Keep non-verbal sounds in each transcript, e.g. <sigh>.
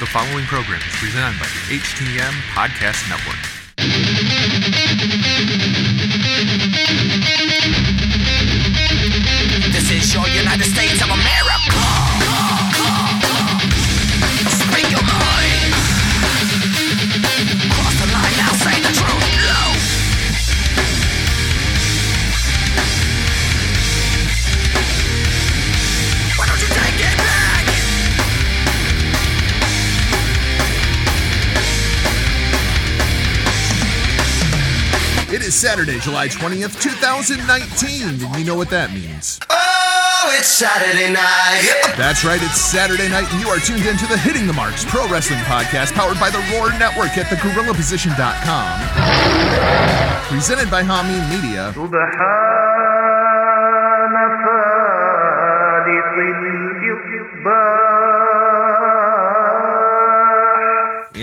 The following program is presented by the HTM Podcast Network. This is your Saturday, July 20th, 2019, and you know what that means. Oh, it's Saturday night. That's right, it's Saturday night, and you are tuned into the Hitting the Marks Pro Wrestling Podcast powered by the Roar Network at thegorillaposition.com. Presented by Hameen Media.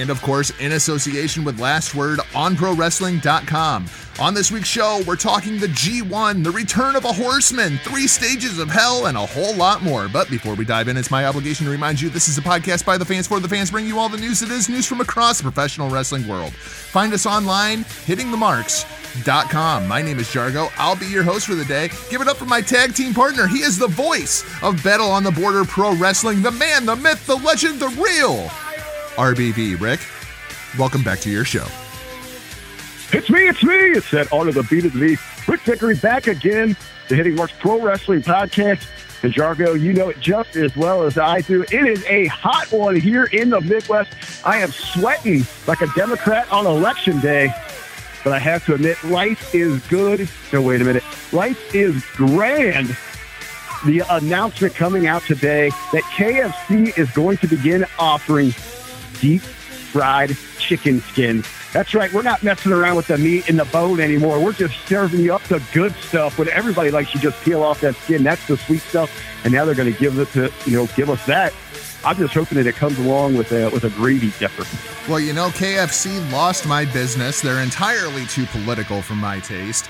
And of course, in association with Last Word on ProWrestling.com. On this week's show, we're talking the G1, the return of a horseman, three stages of hell, and a whole lot more. But before we dive in, it's my obligation to remind you this is a podcast by the fans for the fans, bringing you all the news that is news from across the professional wrestling world. Find us online, hittingthemarks.com. My name is Jargo. I'll be your host for the day. Give it up for my tag team partner. He is the voice of Battle on the Border Pro Wrestling, the man, the myth, the legend, the real. RBV. Rick, welcome back to your show. It's me, it's me. It's that beat. Rick Vickery back again, the Hitting Marks Pro Wrestling Podcast. And Jargo, you know it just as well as I do. It is a hot one here in the Midwest. I am sweating like a Democrat on election day. But I have to admit, life is good. No, wait a minute. Life is grand. The announcement coming out today that KFC is going to begin offering deep fried chicken skin. That's right. We're not messing around with the meat and the bone anymore. We're just serving you up the good stuff. When everybody likes you just peel off that skin, that's the sweet stuff. And now they're going to give it to you know give us that. I'm just hoping that it comes along with a with a gravy dipper. Well, you know, KFC lost my business. They're entirely too political for my taste.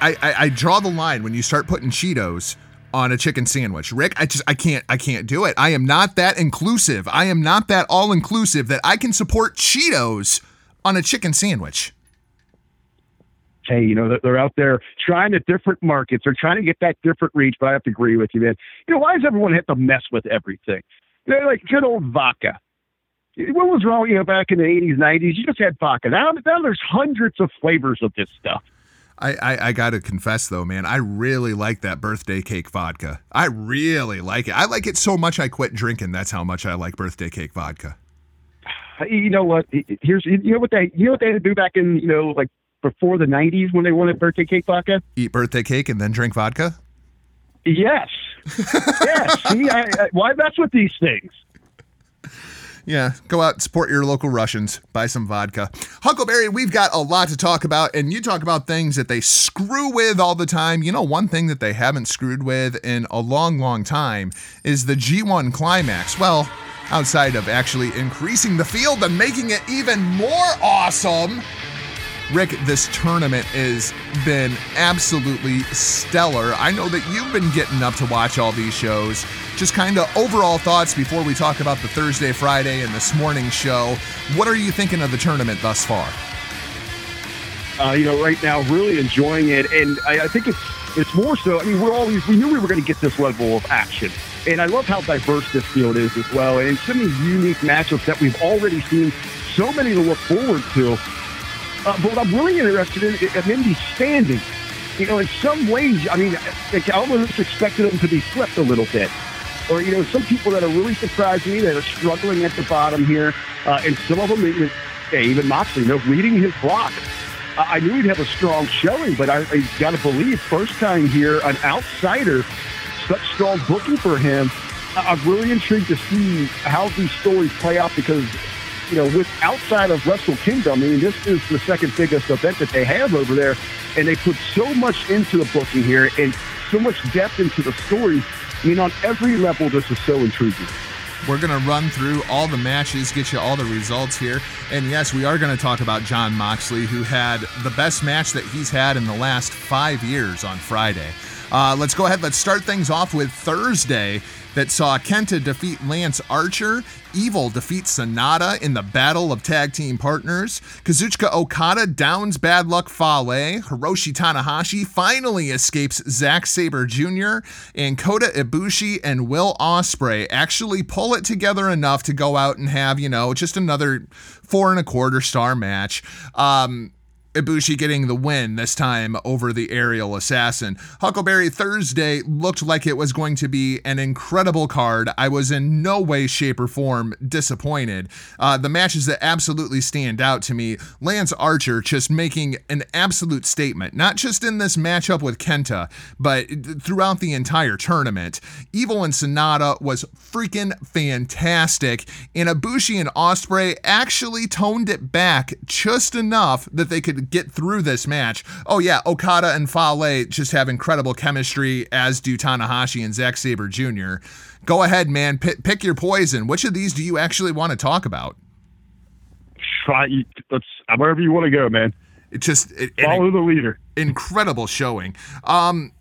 I, I, I draw the line when you start putting Cheetos on a chicken sandwich. Rick, I just I can't I can't do it. I am not that inclusive. I am not that all inclusive that I can support Cheetos on a chicken sandwich. Hey, you know they're- out there trying to different markets. They're trying to get that different reach. But I have to agree with you, man. You know why does everyone have to mess with everything? They're like good old vodka. What was wrong, you know, back in the 80s, 90s? You just had vodka. Now, now there's hundreds of flavors of this stuff. I, I, I got to confess though, man, I really like that birthday cake vodka. I really like it. I like it so much I quit drinking. That's how much I like birthday cake vodka. You know what? Here's you know what they you know what they had to do back in you know like before the 90s when they wanted birthday cake vodka. Eat birthday cake and then drink vodka? Yes, <laughs> yes. See, I, I, why that's with these things. Yeah, go out and support your local Russians. Buy some vodka. Huckleberry, we've got a lot to talk about, and you talk about things that they screw with all the time. You know, one thing that they haven't screwed with in a long, long time is the G1 climax. Well, outside of actually increasing the field and making it even more awesome. Rick, this tournament has been absolutely stellar. I know that you've been getting up to watch all these shows. Just kind of overall thoughts before we talk about the Thursday, Friday, and this morning show. What are you thinking of the tournament thus far? uh, you know, right now, really enjoying it. And I, I think it's it's more so. I mean, we're always we knew we were going to get this level of action, and I love how diverse this field is as well, and so many unique matchups that we've already seen. So many to look forward to. Uh, but what I'm really interested in is in these standings. You know, in some ways, I mean, I almost expected them to be flipped a little bit. Or, you know, some people that are really surprising me that are struggling at the bottom here, uh, and some of them, even, even Moxley, know, leading his block. I knew he'd have a strong showing, but I, I got to believe first time here, an outsider, such strong booking for him. I'm really intrigued to see how these stories play out because, you know, with outside of Wrestle Kingdom, I mean, this is the second biggest event that they have over there, and they put so much into the booking here and so much depth into the stories. I mean, on every level, this is so intriguing. We're going to run through all the matches, get you all the results here. And yes, we are going to talk about Jon Moxley, who had the best match that he's had in the last five years on Friday. Uh, let's go ahead. Let's start things off with Thursday that saw Kenta defeat Lance Archer, Evil defeats Sanada in the Battle of Tag Team Partners, Kazuchika Okada downs Bad Luck Fale, Hiroshi Tanahashi finally escapes Zack Sabre Jr., and Kota Ibushi and Will Ospreay actually pull it together enough to go out and have, you know, just another four and a quarter star match. Um, Ibushi getting the win this time over the aerial assassin. Huckleberry Thursday looked like it was going to be an incredible card. I was in no way, shape, or form disappointed. Uh, the matches that absolutely stand out to me Lance Archer just making an absolute statement, not just in this matchup with Kenta, but throughout the entire tournament. Evil and Sanada was freaking fantastic, and Ibushi and Ospreay actually toned it back just enough that they could get through this match. Oh yeah, Okada and Fale just have incredible chemistry, as do Tanahashi and Zack Sabre Jr. Go ahead, man. P- pick your poison. Which of these do you actually want to talk about? Try, let's wherever you want to go, man. It just it, follow the leader. Incredible showing. Um,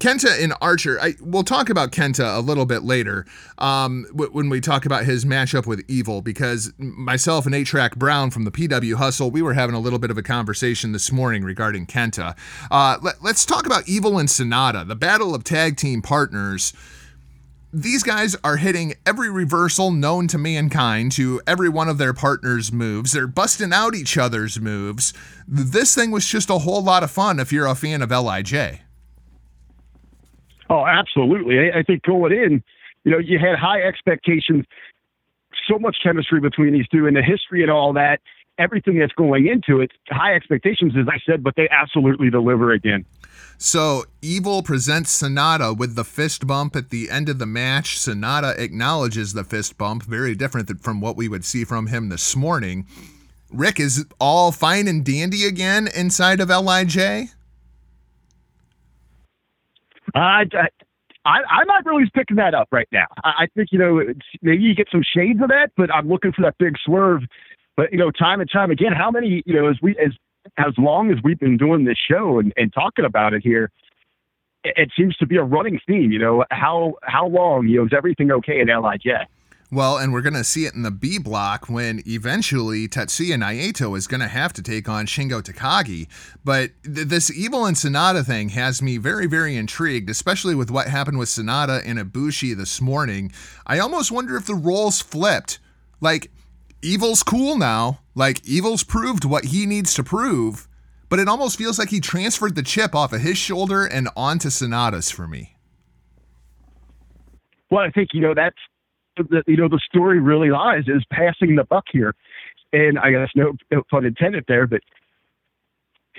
Kenta and Archer, I, we'll talk about Kenta a little bit later um, w- when we talk about his matchup with Evil, because myself and 8 Track Brown from the PW Hustle, we were having a little bit of a conversation this morning regarding Kenta. Uh, let, let's talk about Evil and Sanada, the battle of tag team partners. These guys are hitting every reversal known to mankind to every one of their partners' moves. They're busting out each other's moves. This thing was just a whole lot of fun if you're a fan of LIJ. Oh, absolutely. I, I think going in, you know, you had high expectations, so much chemistry between these two, and the history and all that. Everything that's going into it, high expectations, as I said, but they absolutely deliver again. So Evil presents Sanada with the fist bump at the end of the match. Sanada acknowledges the fist bump, very different from what we would see from him this morning. Rick is all fine and dandy again inside of LIJ. I, I, I'm not really picking that up right now. I, I think you know maybe you get some shades of that, but I'm looking for that big swerve. But you know, time and time again, how many you know as we as as long as we've been doing this show and, and talking about it here, it, it seems to be a running theme. You know, how how long you know is everything okay in LIJ? Well, and we're going to see it in the B block when eventually Tetsuya Naito is going to have to take on Shingo Takagi. But th- this Evil and Sanada thing has me very, very intrigued, especially with what happened with Sanada and Ibushi this morning. I almost wonder if the roles flipped. Like, Evil's cool now. Like, Evil's proved what he needs to prove. But it almost feels like he transferred the chip off of his shoulder and onto Sanada's for me. Well, I think, you know, that's the, you know the story really lies is passing the buck here, and I guess no, pun intended there, but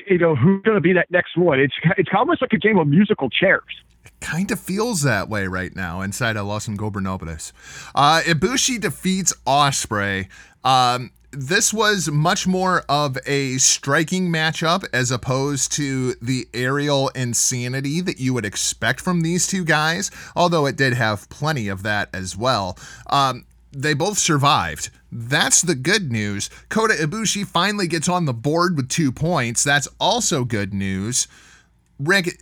you know who's going to be that next one? It's it's almost like a game of musical chairs. It kind of feels that way right now inside of Los Ingobernables. Uh, Ibushi defeats Ospreay. Um, this was much more of a striking matchup as opposed to the aerial insanity that you would expect from these two guys, although it did have plenty of that as well. Um, they both survived. That's the good news. Kota Ibushi finally gets on the board with two points. That's also good news. Rick,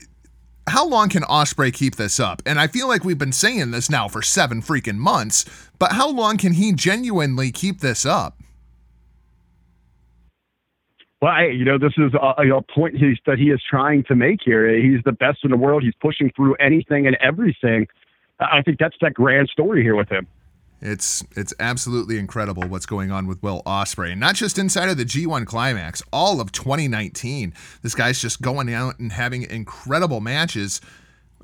how long can Ospreay keep this up? And I feel like we've been saying this now for seven freaking months, but how long can he genuinely keep this up? Well, you know, this is a, a point that he is trying to make here. He's the best in the world. He's pushing through anything and everything. I think that's that grand story here with him. It's it's absolutely incredible what's going on with Will Ospreay, not just inside of the G1 Climax, all of 2019. This guy's just going out and having incredible matches.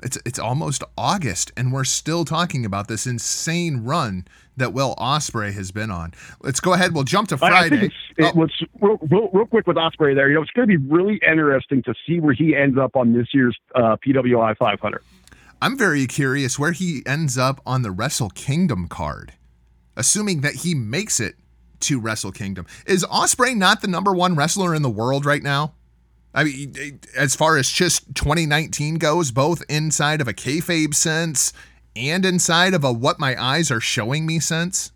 It's it's almost August, and we're still talking about this insane run that Will Ospreay has been on. Let's go ahead. We'll jump to Friday. It, oh. real, real, real, quick with Ospreay there. You know, it's going to be really interesting to see where he ends up on this year's uh, PWI 500. I'm very curious where he ends up on the Wrestle Kingdom card, assuming that he makes it to Wrestle Kingdom. Is Ospreay not the number one wrestler in the world right now? I mean, as far as just 2019 goes, both inside of a kayfabe sense and inside of a what my eyes are showing me sense?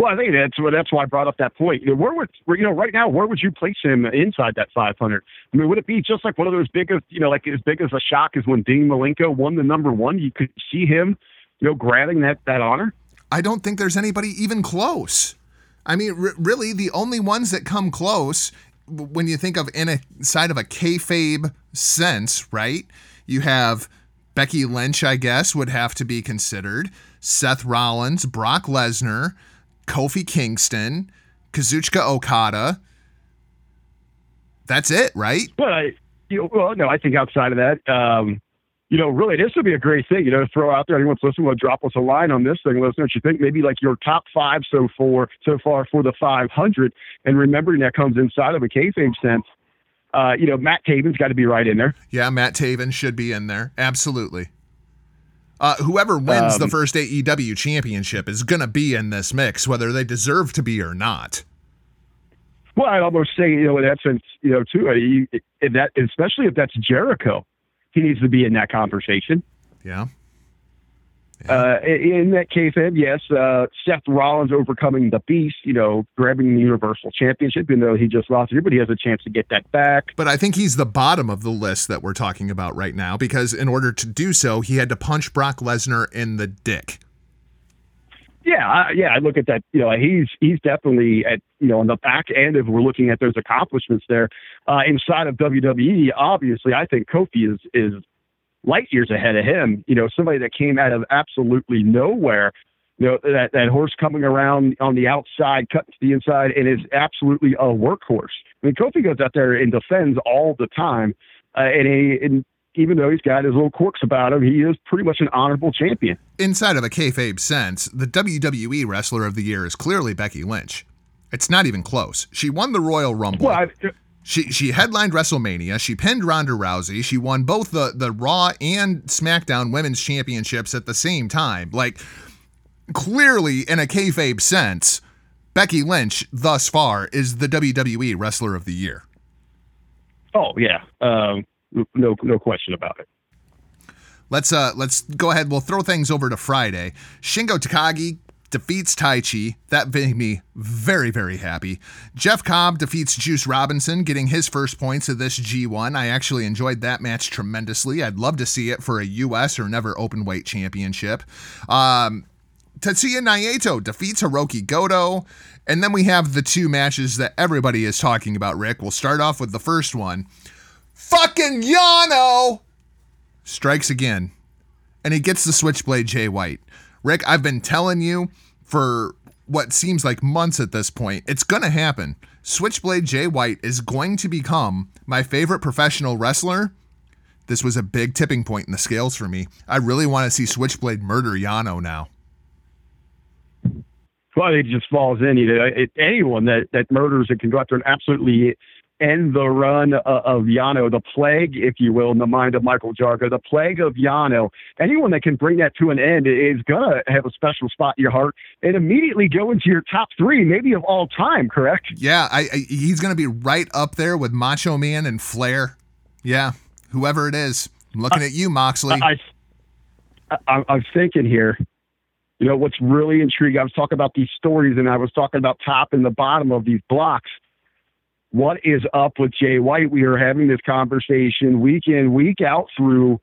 Well, I think that's what that's why I brought up that point. You know, where would you know right now where would you place him inside that 500? I mean, would it be just like one of those big you know like as big as a shock as when Dean Malenko won the number one? You could see him, you know, grabbing that that honor. I don't think there's anybody even close. I mean, r- really, the only ones that come close when you think of inside of a kayfabe sense, right? You have Becky Lynch, I guess, would have to be considered. Seth Rollins, Brock Lesnar, Kofi Kingston, Kazuchika Okada. That's it, right? But I, you know, well, no, I think outside of that, um, you know, really, this would be a great thing, you know, to throw out there. Anyone's listening, will drop us a line on this thing. Let us what you think. Maybe like your top five so far, so far for the 500, and remembering that comes inside of a kayfabe sense. Uh, you know, Matt Taven's got to be right in there. Yeah, Matt Taven should be in there. Absolutely. Uh, whoever wins the Um, first AEW championship is going to be in this mix, whether they deserve to be or not. Well, I'd almost say, you know, in that sense, you know, too, uh, you, that, especially if that's Jericho, he needs to be in that conversation. Yeah. Uh, in that case, Ed, yes, uh, Seth Rollins overcoming the beast, you know, grabbing the Universal Championship, even though he just lost it, but he has a chance to get that back. But I think he's the bottom of the list that we're talking about right now because in order to do so, he had to punch Brock Lesnar in the dick. Yeah, I, yeah, I look at that. You know, he's he's definitely at you know on the back end if we're looking at those accomplishments there uh, inside of WWE. Obviously, I think Kofi is is light years ahead of him. You know, somebody that came out of absolutely nowhere. You know that that horse coming around on the outside, cutting to the inside, and is absolutely a workhorse. I mean, Kofi goes out there and defends all the time, uh, and, he, and even though he's got his little quirks about him, he is pretty much an honorable champion. Inside of a kayfabe sense, the WWE Wrestler of the Year is clearly Becky Lynch. It's not even close. She won the Royal Rumble. Well, I, She she headlined WrestleMania. She pinned Ronda Rousey. She won both the the Raw and SmackDown Women's Championships at the same time. Like clearly, in a kayfabe sense, Becky Lynch thus far is the WWE Wrestler of the Year. oh yeah, um, no no question about it. Let's uh let's go ahead. We'll throw things over to Friday. Shingo Takagi defeats Taichi. That made me very very happy. Jeff Cobb defeats Juice Robinson, getting his first points of this G1. I actually enjoyed that match tremendously. I'd love to see it for a US or never open weight championship. Um Tetsuya Naito defeats Hiroki Goto. And then we have the two matches that everybody is talking about, Rick. We'll start off with the first one. Fucking Yano! strikes again, and he gets the Switchblade Jay White. Rick, I've been telling you for what seems like months at this point, it's going to happen. Switchblade Jay White is going to become my favorite professional wrestler. This was a big tipping point in the scales for me. I really want to see Switchblade murder Yano now. Well, it just falls in. You know, it, anyone that that murders out there and absolutely end the run of, of Yano, the plague, if you will, in the mind of Michael Jargo, the plague of Yano. Anyone that can bring that to an end is gonna have a special spot in your heart and immediately go into your top three, maybe of all time. Correct? Yeah, I, I he's going to be right up there with Macho Man and Flair. Yeah, whoever it is. I'm looking at you, Moxley. I, I, I'm thinking here. You know what's really intriguing? I was talking about these stories, and I was talking about top and the bottom of these blocks. What is up with Jay White? We are having this conversation week in, week out through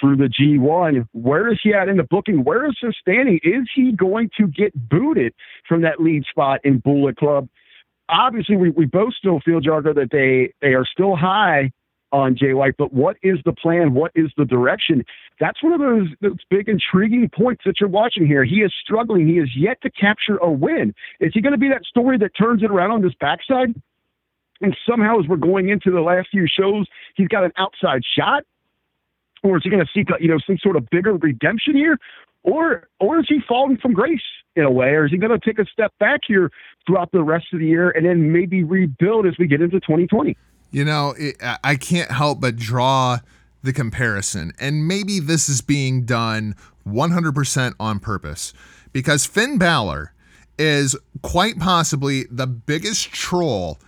through the G1. Where is he at in the booking? Where is his standing? Is he going to get booted from that lead spot in Bullet Club? Obviously, we, we both still feel, Jargo, that they they are still high on Jay White, but what is the plan? What is the direction? That's one of those, those big intriguing points that you're watching here. He is struggling. He is yet to capture a win. Is he going to be that story that turns it around on this backside? And somehow, as we're going into the last few shows, he's got an outside shot, or is he going to seek, you know, some sort of bigger redemption here, or or is he falling from grace in a way, or is he going to take a step back here throughout the rest of the year and then maybe rebuild as we get into 2020? You know, it, I- I can't help but draw the comparison. And maybe this is being done 100% on purpose because Finn Balor is quite possibly the biggest troll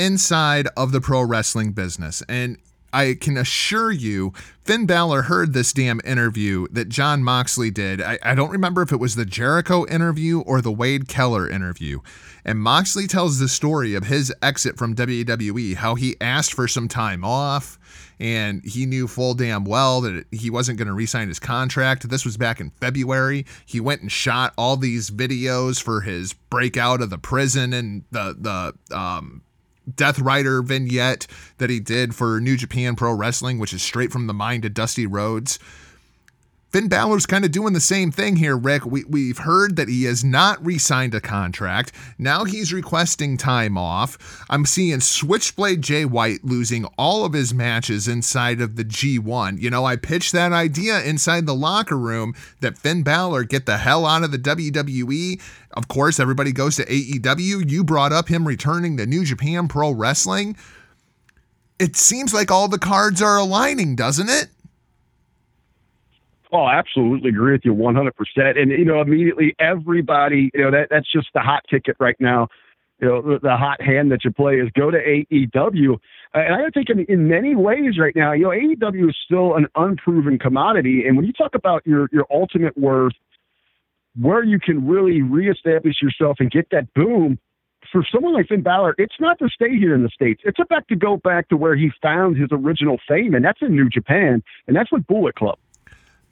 inside of the pro wrestling business. And I can assure you, Finn Balor heard this damn interview that Jon Moxley did. I, I don't remember if it was the Jericho interview or the Wade Keller interview. And Moxley tells the story of his exit from WWE, how he asked for some time off and he knew full damn well that he wasn't going to re-sign his contract. This was back in February. He went and shot all these videos for his breakout of the prison and the the um, Death Rider vignette that he did for New Japan Pro Wrestling, which is straight from the mind of Dusty Rhodes. Finn Balor's kind of doing the same thing here, Rick. We, we've heard that he has not re signed a contract. Now he's requesting time off. I'm seeing Switchblade Jay White losing all of his matches inside of the G1. You know, I pitched that idea inside the locker room that Finn Balor get the hell out of the WWE. Of course, everybody goes to AEW. You brought up him returning to New Japan Pro Wrestling. It seems like all the cards are aligning, doesn't it? Oh, absolutely agree with you 100%. And, you know, immediately everybody, you know, that that's just the hot ticket right now. You know, the, the hot hand that you play is go to AEW. And I think in, in many ways right now, you know, AEW is still an unproven commodity. And when you talk about your, your ultimate worth, where you can really reestablish yourself and get that boom, for someone like Finn Balor, it's not to stay here in the States. It's about to go back to where he found his original fame, and that's in New Japan, and that's with Bullet Club.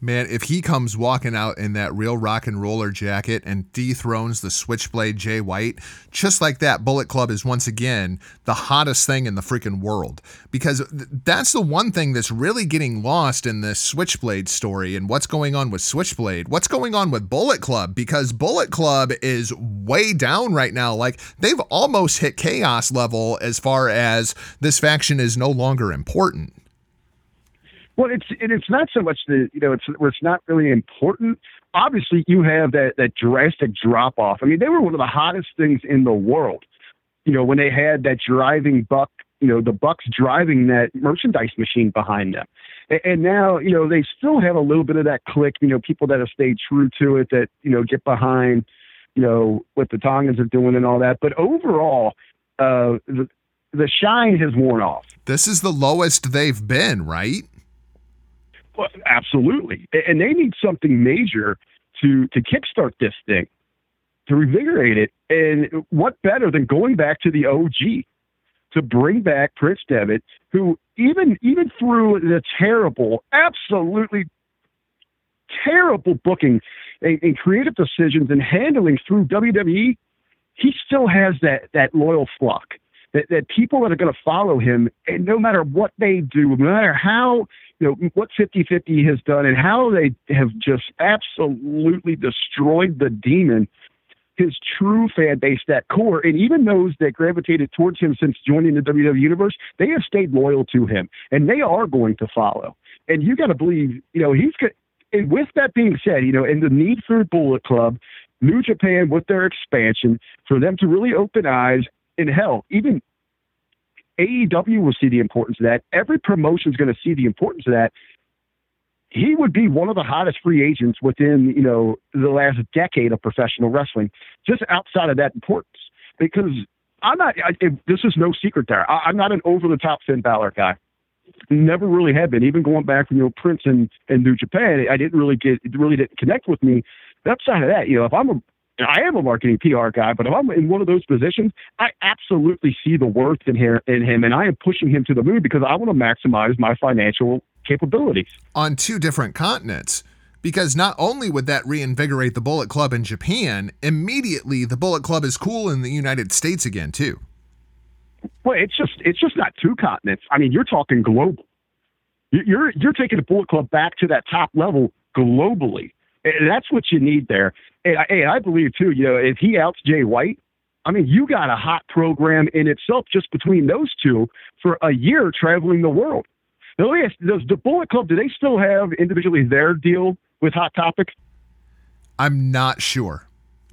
Man, if he comes walking out in that real rock and roller jacket and dethrones the Switchblade Jay White, just like that, Bullet Club is once again the hottest thing in the freaking world. Because that's the one thing that's really getting lost in this Switchblade story and what's going on with Switchblade. What's going on with Bullet Club? Because Bullet Club is way down right now. Like they've almost hit chaos level as far as this faction is no longer important. Well, it's it's not so much the you know it's it's not really important. Obviously, you have that that drastic drop off. I mean, they were one of the hottest things in the world. You know, when they had that driving buck, you know, the Bucks driving that merchandise machine behind them, and, and now you know they still have a little bit of that click. You know, people that have stayed true to it, that you know get behind, you know, what the Tongans are doing and all that. But overall, uh, the the shine has worn off. This is the lowest they've been, right? Absolutely, and they need something major to to kickstart this thing, to revigorate it. And what better than going back to the OG to bring back Prince Devitt, who even even through the terrible, absolutely terrible booking and, and creative decisions and handling through WWE, he still has that that loyal flock. That, that people that are going to follow him, and no matter what they do, no matter how you know what 50-50 has done and how they have just absolutely destroyed the demon his true fan base that core and even those that gravitated towards him since joining the WWE universe they have stayed loyal to him and they are going to follow. And you got to believe you know he's and with that being said you know and the need for Bullet Club New Japan with their expansion for them to really open eyes In hell even AEW will see the importance of that. Every promotion is going to see the importance of that. He would be one of the hottest free agents within, you know, the last decade of professional wrestling, just outside of that importance. Because I'm not, I, this is no secret there. I, I'm not an over the top Finn Balor guy. Never really have been. Even going back from, you know, Prince and, and New Japan, I didn't really get, it really didn't connect with me. But Outside of that, you know, if I'm a I am a marketing PR guy, but if I'm in one of those positions, I absolutely see the worth in here in him, and I am pushing him to the moon because I want to maximize my financial capabilities on two different continents. Because not only would that reinvigorate the Bullet Club in Japan, immediately the Bullet Club is cool in the United States again too. Well, it's just it's just not two continents. I mean, you're talking global. You're you're taking the Bullet Club back to that top level globally. And that's what you need there. And I, and I believe too, you know, if he outs Jay White, I mean, you got a hot program in itself just between those two for a year traveling the world. Now, let me ask, does the Bullet Club, do they still have individually their deal with Hot Topic? I'm not sure.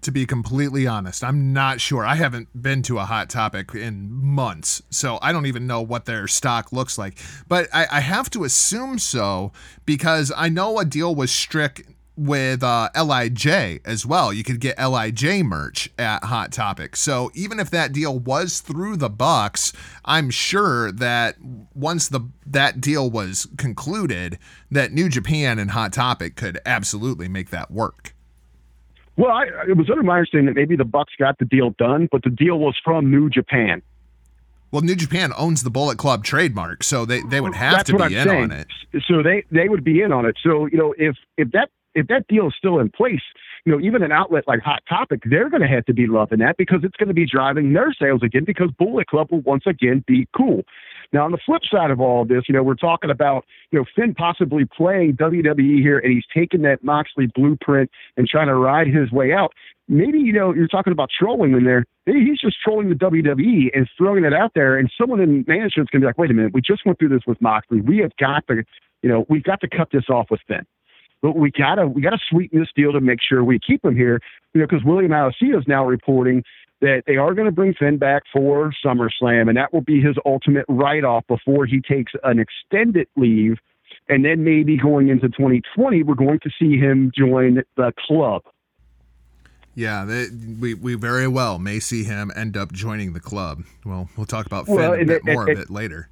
To be completely honest, I'm not sure. I haven't been to a hot topic in months, so I don't even know what their stock looks like. But I, I have to assume so because I know a deal was strict with uh, LIJ as well. You could get LIJ merch at Hot Topic. So even if that deal was through the Bucks, I'm sure that once the that deal was concluded, that New Japan and Hot Topic could absolutely make that work. Well, I, it was under my understanding that maybe the Bucks got the deal done, but the deal was from New Japan. Well, New Japan owns the Bullet Club trademark, so they, they would have That's to be in saying. on it. So they they would be in on it. So you know, if if that if that deal is still in place, you know, even an outlet like Hot Topic, they're going to have to be loving that because it's going to be driving their sales again because Bullet Club will once again be cool. Now, on the flip side of all of this, you know, we're talking about, you know, Finn possibly playing WWE here and he's taking that Moxley blueprint and trying to ride his way out. Maybe, you know, you're talking about trolling in there. Maybe he's just trolling the WWE and throwing it out there. And someone in management's going to be like, wait a minute, we just went through this with Moxley. We have got to, you know, we've got to cut this off with Finn but we gotta we gotta sweeten this deal to make sure we keep him here. You know, because William Alessio is now reporting that they are going to bring Finn back for SummerSlam, and that will be his ultimate write off before he takes an extended leave. And then maybe going into 2020, we're going to see him join the club. Yeah, they, we we very well may see him end up joining the club. Well, we'll talk about Finn Well, a bit it- more it- a bit later.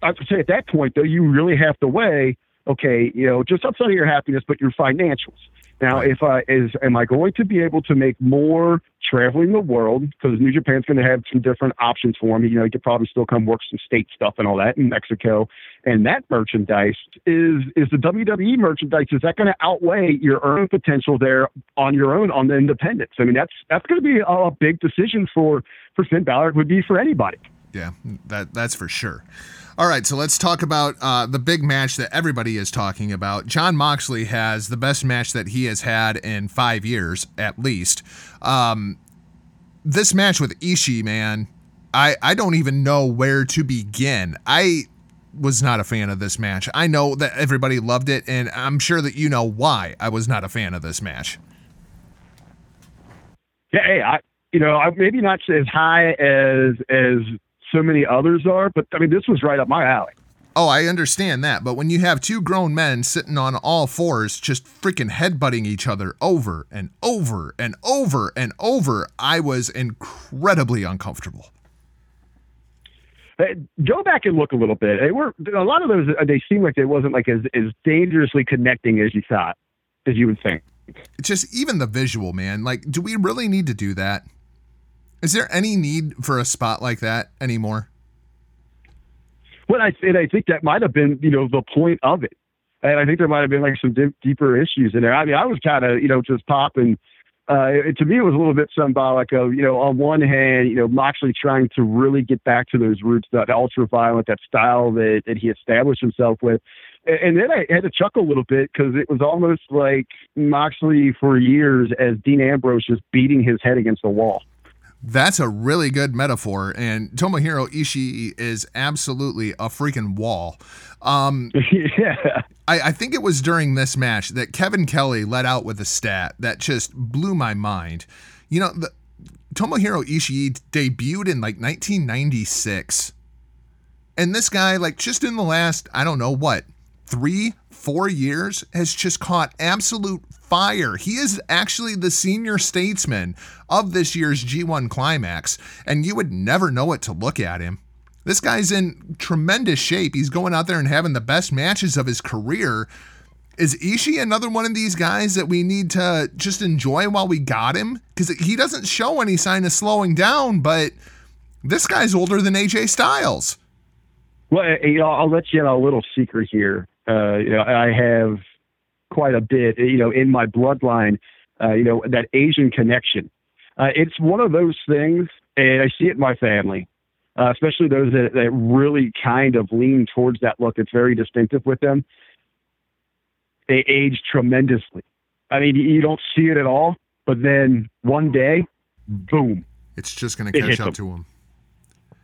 I would say at that point, though, you really have to weigh, okay, you know, just outside of your happiness, but your financials. Now, if I is, am I going to be able to make more traveling the world? Because New Japan's going to have some different options for me. You know, you could probably still come work some state stuff and all that in Mexico. And that merchandise is is the WWE merchandise. Is that going to outweigh your earning potential there on your own on the independents? I mean, that's that's going to be a, a big decision for for Finn Balor. It would be for anybody. Yeah, that that's for sure. All right, so let's talk about uh, the big match that everybody is talking about. Jon Moxley has the best match that he has had in five years, at least. Um, this match with Ishii, man, I I don't even know where to begin. I was not a fan of this match. I know that everybody loved it, and I'm sure that you know why I was not a fan of this match. Yeah, hey, I you know, I, maybe not as high as as so many others are, but I mean, this was right up my alley. Oh, I understand that, but when you have two grown men sitting on all fours just freaking headbutting each other over and over and over and over, I was incredibly uncomfortable. Uh, Go back and look a little bit. They were a lot of those. They seem like they wasn't like as as dangerously connecting as you thought, as you would think. It's just even the visual, man. Like, do we really need to do that? Is there any need for a spot like that anymore? Well, I and I think that might have been you know the point of it, and I think there might have been like some dip, deeper issues in there. I mean, I was kind of you know just popping. Uh, it, to me, it was a little bit symbolic of you know on one hand, you know Moxley trying to really get back to those roots, that ultra violent, that style that that he established himself with. And, and then I had to chuckle a little bit because it was almost like Moxley for years as Dean Ambrose just beating his head against the wall. That's a really good metaphor, and Tomohiro Ishii is absolutely a freaking wall. Um, <laughs> yeah. I, I think it was during this match that Kevin Kelly let out with a stat that just blew my mind. You know, the, Tomohiro Ishii debuted in like 1996. And this guy, like, just in the last, I don't know what, three, four years, has just caught absolute fire. He is actually the senior statesman of this year's G1 Climax, and you would never know it to look at him. This guy's in tremendous shape. He's going out there and having the best matches of his career. Is Ishii another one of these guys that we need to just enjoy while we got him? Because he doesn't show any sign of slowing down, but this guy's older than AJ Styles. Well, eh, eh, you know, I'll let you in a little secret here. Uh, you know, I have quite a bit, you know, in my bloodline, uh, you know, that Asian connection. Uh, it's one of those things, and I see it in my family, uh, especially those that, that really kind of lean towards that look. It's very distinctive with them. They age tremendously. I mean, you don't see it at all, but then one day, boom, It's just going to catch up him. to him.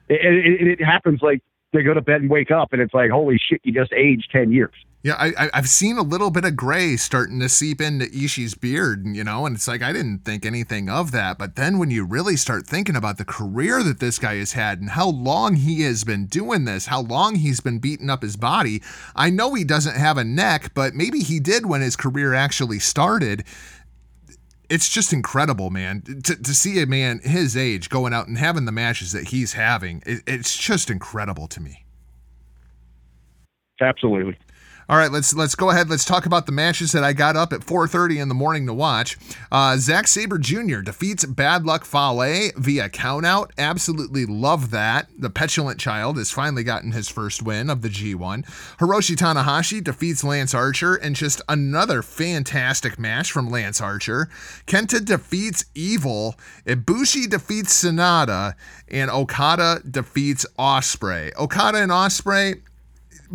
it, it, it happens like they go to bed and wake up, and it's like, holy shit, you just aged ten years. Yeah, I, I've seen a little bit of gray starting to seep into Ishii's beard, you know, and it's like I didn't think anything of that. But then when you really start thinking about the career that this guy has had and how long he has been doing this, how long he's been beating up his body, I know he doesn't have a neck, but maybe he did when his career actually started. It's just incredible, man. To, to see a man his age going out and having the matches that he's having, it, it's just incredible to me. Absolutely. All right, let's let's go ahead. Let's talk about the matches that I got up at 4:30 in the morning to watch. Uh, Zack Sabre Jr. defeats Bad Luck Fale via countout. Absolutely love that. The petulant child has finally gotten his first win of the G1. Hiroshi Tanahashi defeats Lance Archer in just another fantastic match from Lance Archer. Kenta defeats Evil. Ibushi defeats Sanada, and Okada defeats Ospreay. Okada and Ospreay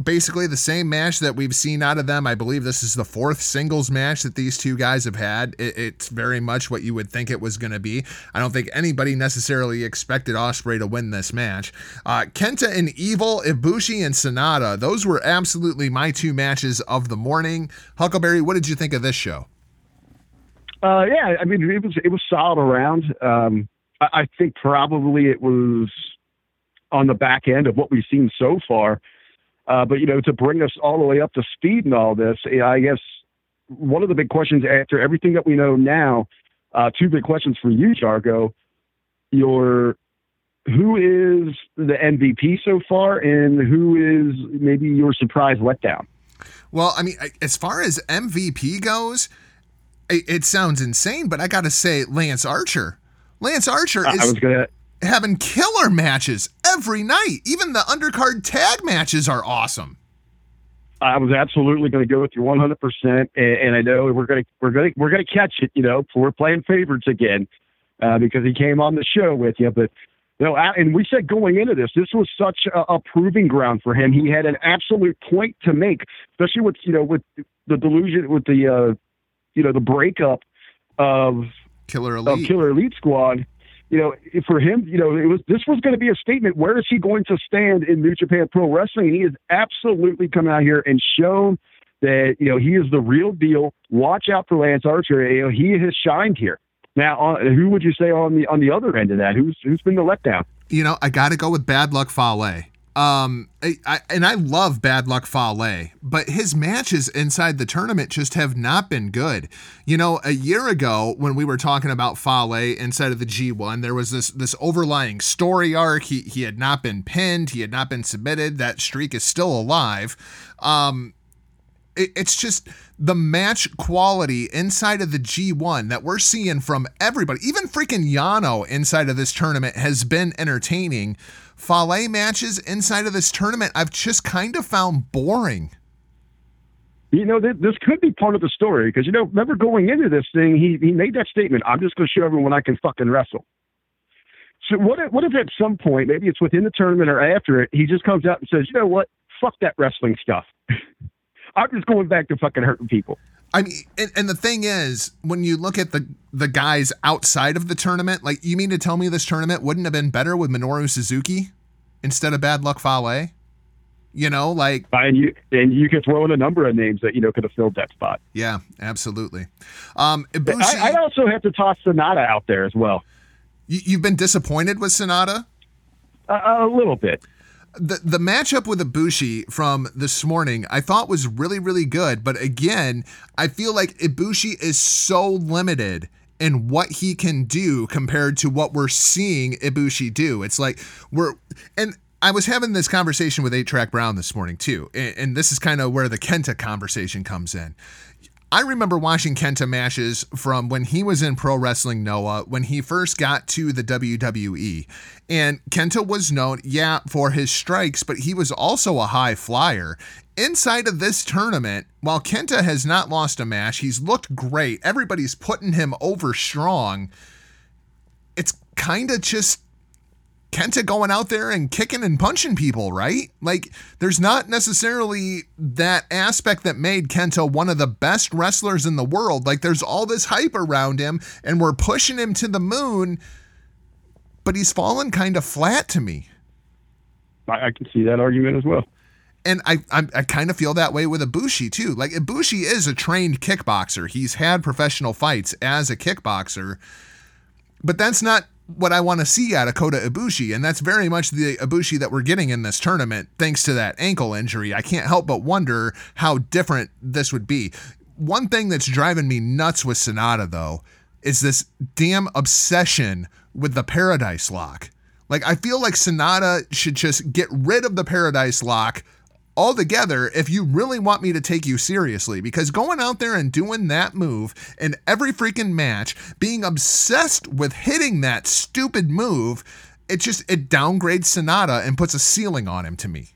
basically the same match that we've seen out of them. I believe this is the fourth singles match that these two guys have had. It, it's very much what you would think it was going to be. I don't think anybody necessarily expected Ospreay to win this match. Uh, Kenta and Evil, Ibushi and Sanada. Those were absolutely my two matches of the morning. Huckleberry, what did you think of this show? Uh, yeah, I mean it was it was solid around. Um, I, I think probably it was on the back end of what we've seen so far. Uh, but you know, to bring us all the way up to speed and all this, I guess one of the big questions after everything that we know now, uh, two big questions for you, Jargo. Your who is the MVP so far, and who is maybe your surprise letdown? Well, I mean, as far as MVP goes, it, it sounds insane, but I got to say, Lance Archer. Lance Archer is. I was gonna having killer matches every night. Even the undercard tag matches are awesome. I was absolutely going to go with you 100, percent and I know we're going to we're going to we're going to catch it. You know, we're playing favorites again uh, because he came on the show with you. But you know, and we said going into this, this was such a, a proving ground for him. He had an absolute point to make, especially with you know with the delusion with the uh, you know the breakup of Killer Elite. of Killer Elite Squad you know, for him, you know, it was this was going to be a statement. Where is he going to stand in New Japan Pro Wrestling? And he has absolutely come out here and shown that you know he is the real deal. Watch out for Lance Archer. You know, he has shined here. Now, uh, who would you say on the on the other end of that? Who's who's been the letdown? You know, I got to go with Bad Luck Fale. Um, I, I, and I love Bad Luck Fale, but his matches inside the tournament just have not been good. You know, a year ago when we were talking about Fale inside of the G1, there was this this overlying story arc. He he had not been pinned, he had not been submitted. That streak is still alive. Um, it's just the match quality inside of the G1 that we're seeing from everybody, even freaking Yano inside of this tournament has been entertaining Fale matches inside of this tournament, I've just kind of found boring. You know, this could be part of the story because, you know, remember going into this thing, he, he made that statement I'm just going to show everyone I can fucking wrestle. So, what if, what if at some point, maybe it's within the tournament or after it, he just comes out and says, you know what? Fuck that wrestling stuff. <laughs> I'm just going back to fucking hurting people. I mean, and, and, the thing is, when you look at the the guys outside of the tournament, like you mean to tell me this tournament wouldn't have been better with Minoru Suzuki instead of Bad Luck Fale? You know, like and you and you could throw in a number of names that you know could have filled that spot. Yeah, absolutely. Um, Ibushi, I, I also have to toss Sanada out there as well. You, have been disappointed with Sanada? a little bit the the matchup with Ibushi from this morning I thought was really really good, but again, I feel like Ibushi is so limited in what he can do compared to what we're seeing Ibushi do. It's like we're and I was having this conversation with 8 Track Brown this morning too, and, and this is kind of where the Kenta conversation comes in. I remember watching Kenta matches from when he was in Pro Wrestling Noah, when he first got to the WWE. And Kenta was known, yeah, for his strikes, but he was also a high flyer. Inside of this tournament, while Kenta has not lost a match, he's looked great. Everybody's putting him over strong. It's kind of just Kenta going out there and kicking and punching people, right? Like, there's not necessarily that aspect that made Kenta one of the best wrestlers in the world. Like, there's all this hype around him, and we're pushing him to the moon, but he's fallen kind of flat to me. I, I can see that argument as well. And I, I, I kind of feel that way with Ibushi too. Like Ibushi is a trained kickboxer. He's had professional fights as a kickboxer, but that's not what I want to see out of Kota Ibushi, and that's very much the Ibushi that we're getting in this tournament, thanks to that ankle injury. I can't help but wonder how different this would be. One thing that's driving me nuts with Sanada, though, is this damn obsession with the Paradise Lock. Like, I feel like Sanada should just get rid of the Paradise Lock altogether if you really want me to take you seriously because going out there and doing that move in every freaking match being obsessed with hitting that stupid move it just it downgrades Sanada and puts a ceiling on him to me.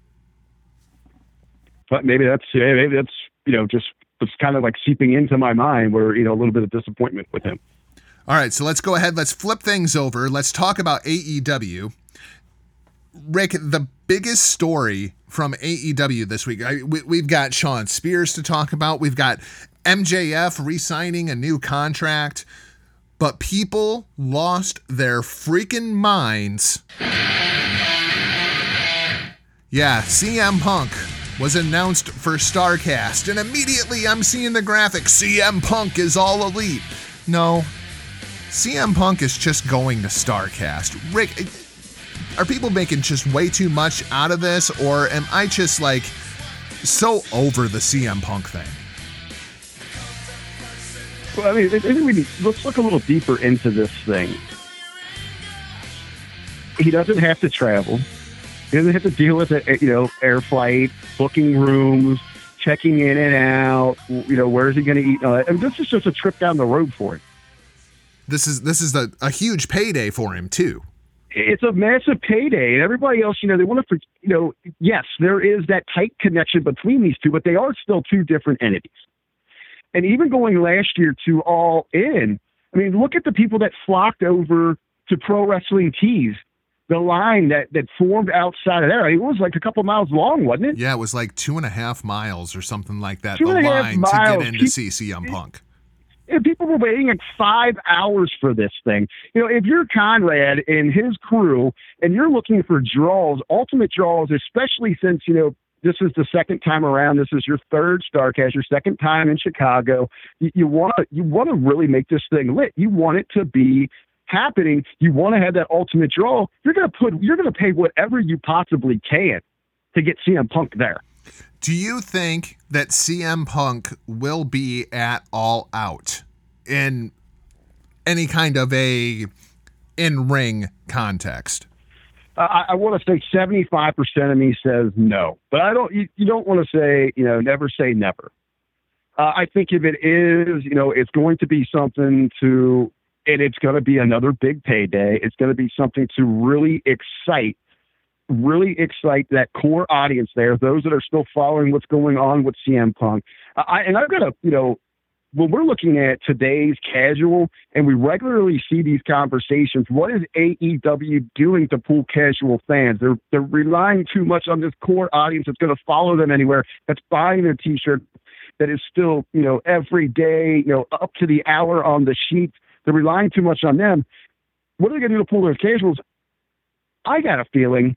But maybe that's yeah, maybe that's you know just it's kind of like seeping into my mind where you know a little bit of disappointment with him. All right so let's go ahead let's flip things over. Let's talk about AEW Rick, the biggest story from AEW this week, I, we, have got Shawn Spears to talk about. We've got MJF re signing a new contract, but people lost their freaking minds. Yeah, CM Punk was announced for StarCast, and immediately I'm seeing the graphic CM Punk is all elite. No, CM Punk is just going to StarCast. Rick, are people making just way too much out of this, or am I just like so over the CM Punk thing? Well, I mean, I think we need, let's look a little deeper into this thing. He doesn't have to travel. He doesn't have to deal with it, you know, air flight, booking rooms, checking in and out. You know, where is he going to eat? Uh, and this is just a trip down the road for him. This is this is a, a huge payday for him too it's a massive payday, and everybody else, you know, they want to, you know, yes, there is that tight connection between these two, but they are still two different entities. And even going last year to All In, I mean, look at the people that flocked over to Pro Wrestling Tees. The line that that formed outside of there, it was like a couple miles long, wasn't it? Yeah, it was like two and a half miles or something like that. Two the and a half line miles. to get into Keep, CM Punk. People were waiting like five hours for this thing. You know, if you're Conrad and his crew and you're looking for draws, ultimate draws, especially since, you know, this is the second time around. This is your third Starcast, your second time in Chicago. You, you want to you want to really make this thing lit. You want it to be happening. You want to have that ultimate draw. You're gonna put you're gonna pay whatever you possibly can to get CM Punk there. Do you think that CM Punk will be at all out in any kind of a in ring context? I, I want to say 75% of me says no, but I don't, you, you don't want to say, you know, never say never. Uh, I think if it is, you know, it's going to be something to, and it's going to be another big payday. It's going to be something to really excite really excite that core audience there, those that are still following what's going on with CM Punk. I, and I've got to, you know, when we're looking at today's casual and we regularly see these conversations, what is AEW doing to pull casual fans? They're they're relying too much on this core audience that's going to follow them anywhere, that's buying their t-shirt, that is still, you know, every day, you know, up to the hour on the sheet. They're relying too much on them. What are they going to do to pull those casuals? I got a feeling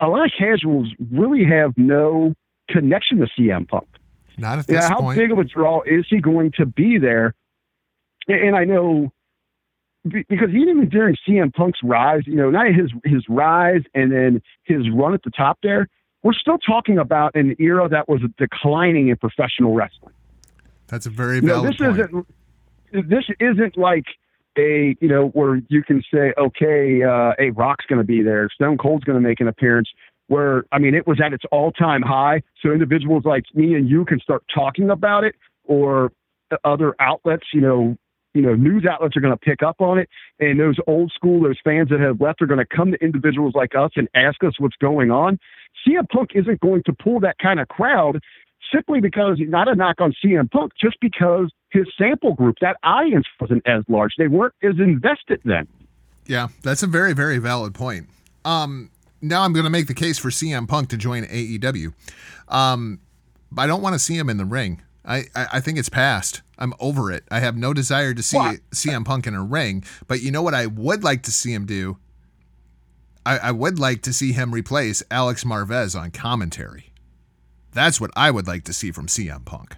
a lot of casuals really have no connection to CM Punk. Not at this yeah, how point. big of a draw is he going to be there? And I know because even during CM Punk's rise, you know, not his his rise and then his run at the top there, we're still talking about an era that was declining in professional wrestling. That's a very valid you know, this point. Isn't, this isn't like a you know where you can say okay uh a rock's going to be there stone cold's going to make an appearance where i mean it was at its all time high so individuals like me and you can start talking about it or other outlets you know you know news outlets are going to pick up on it and those old school those fans that have left are going to come to individuals like us and ask us what's going on. CM Punk isn't going to pull that kind of crowd simply because not a knock on CM Punk, just because his sample group, that audience wasn't as large. They weren't as invested then. Yeah, that's a very, very valid point. Um, now I'm going to make the case for CM Punk to join AEW. Um, I don't want to see him in the ring. I, I, I, think it's past. I'm over it. I have no desire to see what? CM Punk in a ring. But you know what I would like to see him do? I, I would like to see him replace Alex Marvez on commentary. That's what I would like to see from CM Punk.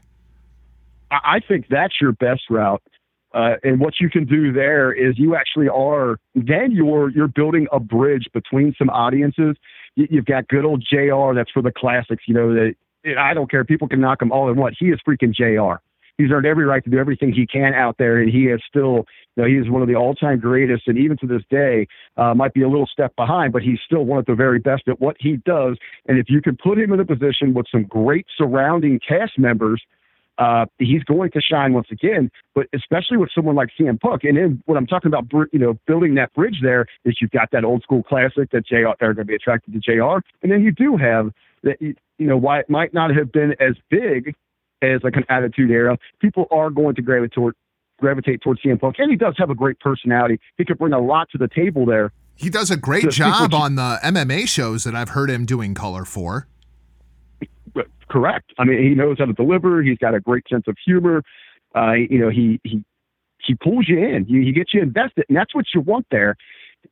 I think that's your best route. Uh, and what you can do there is you actually are then you're you're building a bridge between some audiences. You, you've got good old Jr. That's for the classics. You know that I don't care. People can knock him all in what he is freaking Jr. He's earned every right to do everything he can out there, and he is still, know, he is one of the all-time greatest, and even to this day, uh, might be a little step behind, but he's still one of the very best at what he does. And if you can put him in a position with some great surrounding cast members uh, he's going to shine once again. But especially with someone like CM Punk, and then what I'm talking about, you know, building that bridge there is you've got that old school classic that JR are going to be attracted to JR, and then you do have that. You know, why it might not have been as big as like an Attitude Era, people are going to gravitate gravitate towards CM Punk, and he does have a great personality. He could bring a lot to the table there. He does a great job on the MMA shows that I've heard him doing color for. Correct. I mean, he knows how to deliver. He's got a great sense of humor. Uh, you know, he he he pulls you in. He, he gets you invested, and that's what you want there.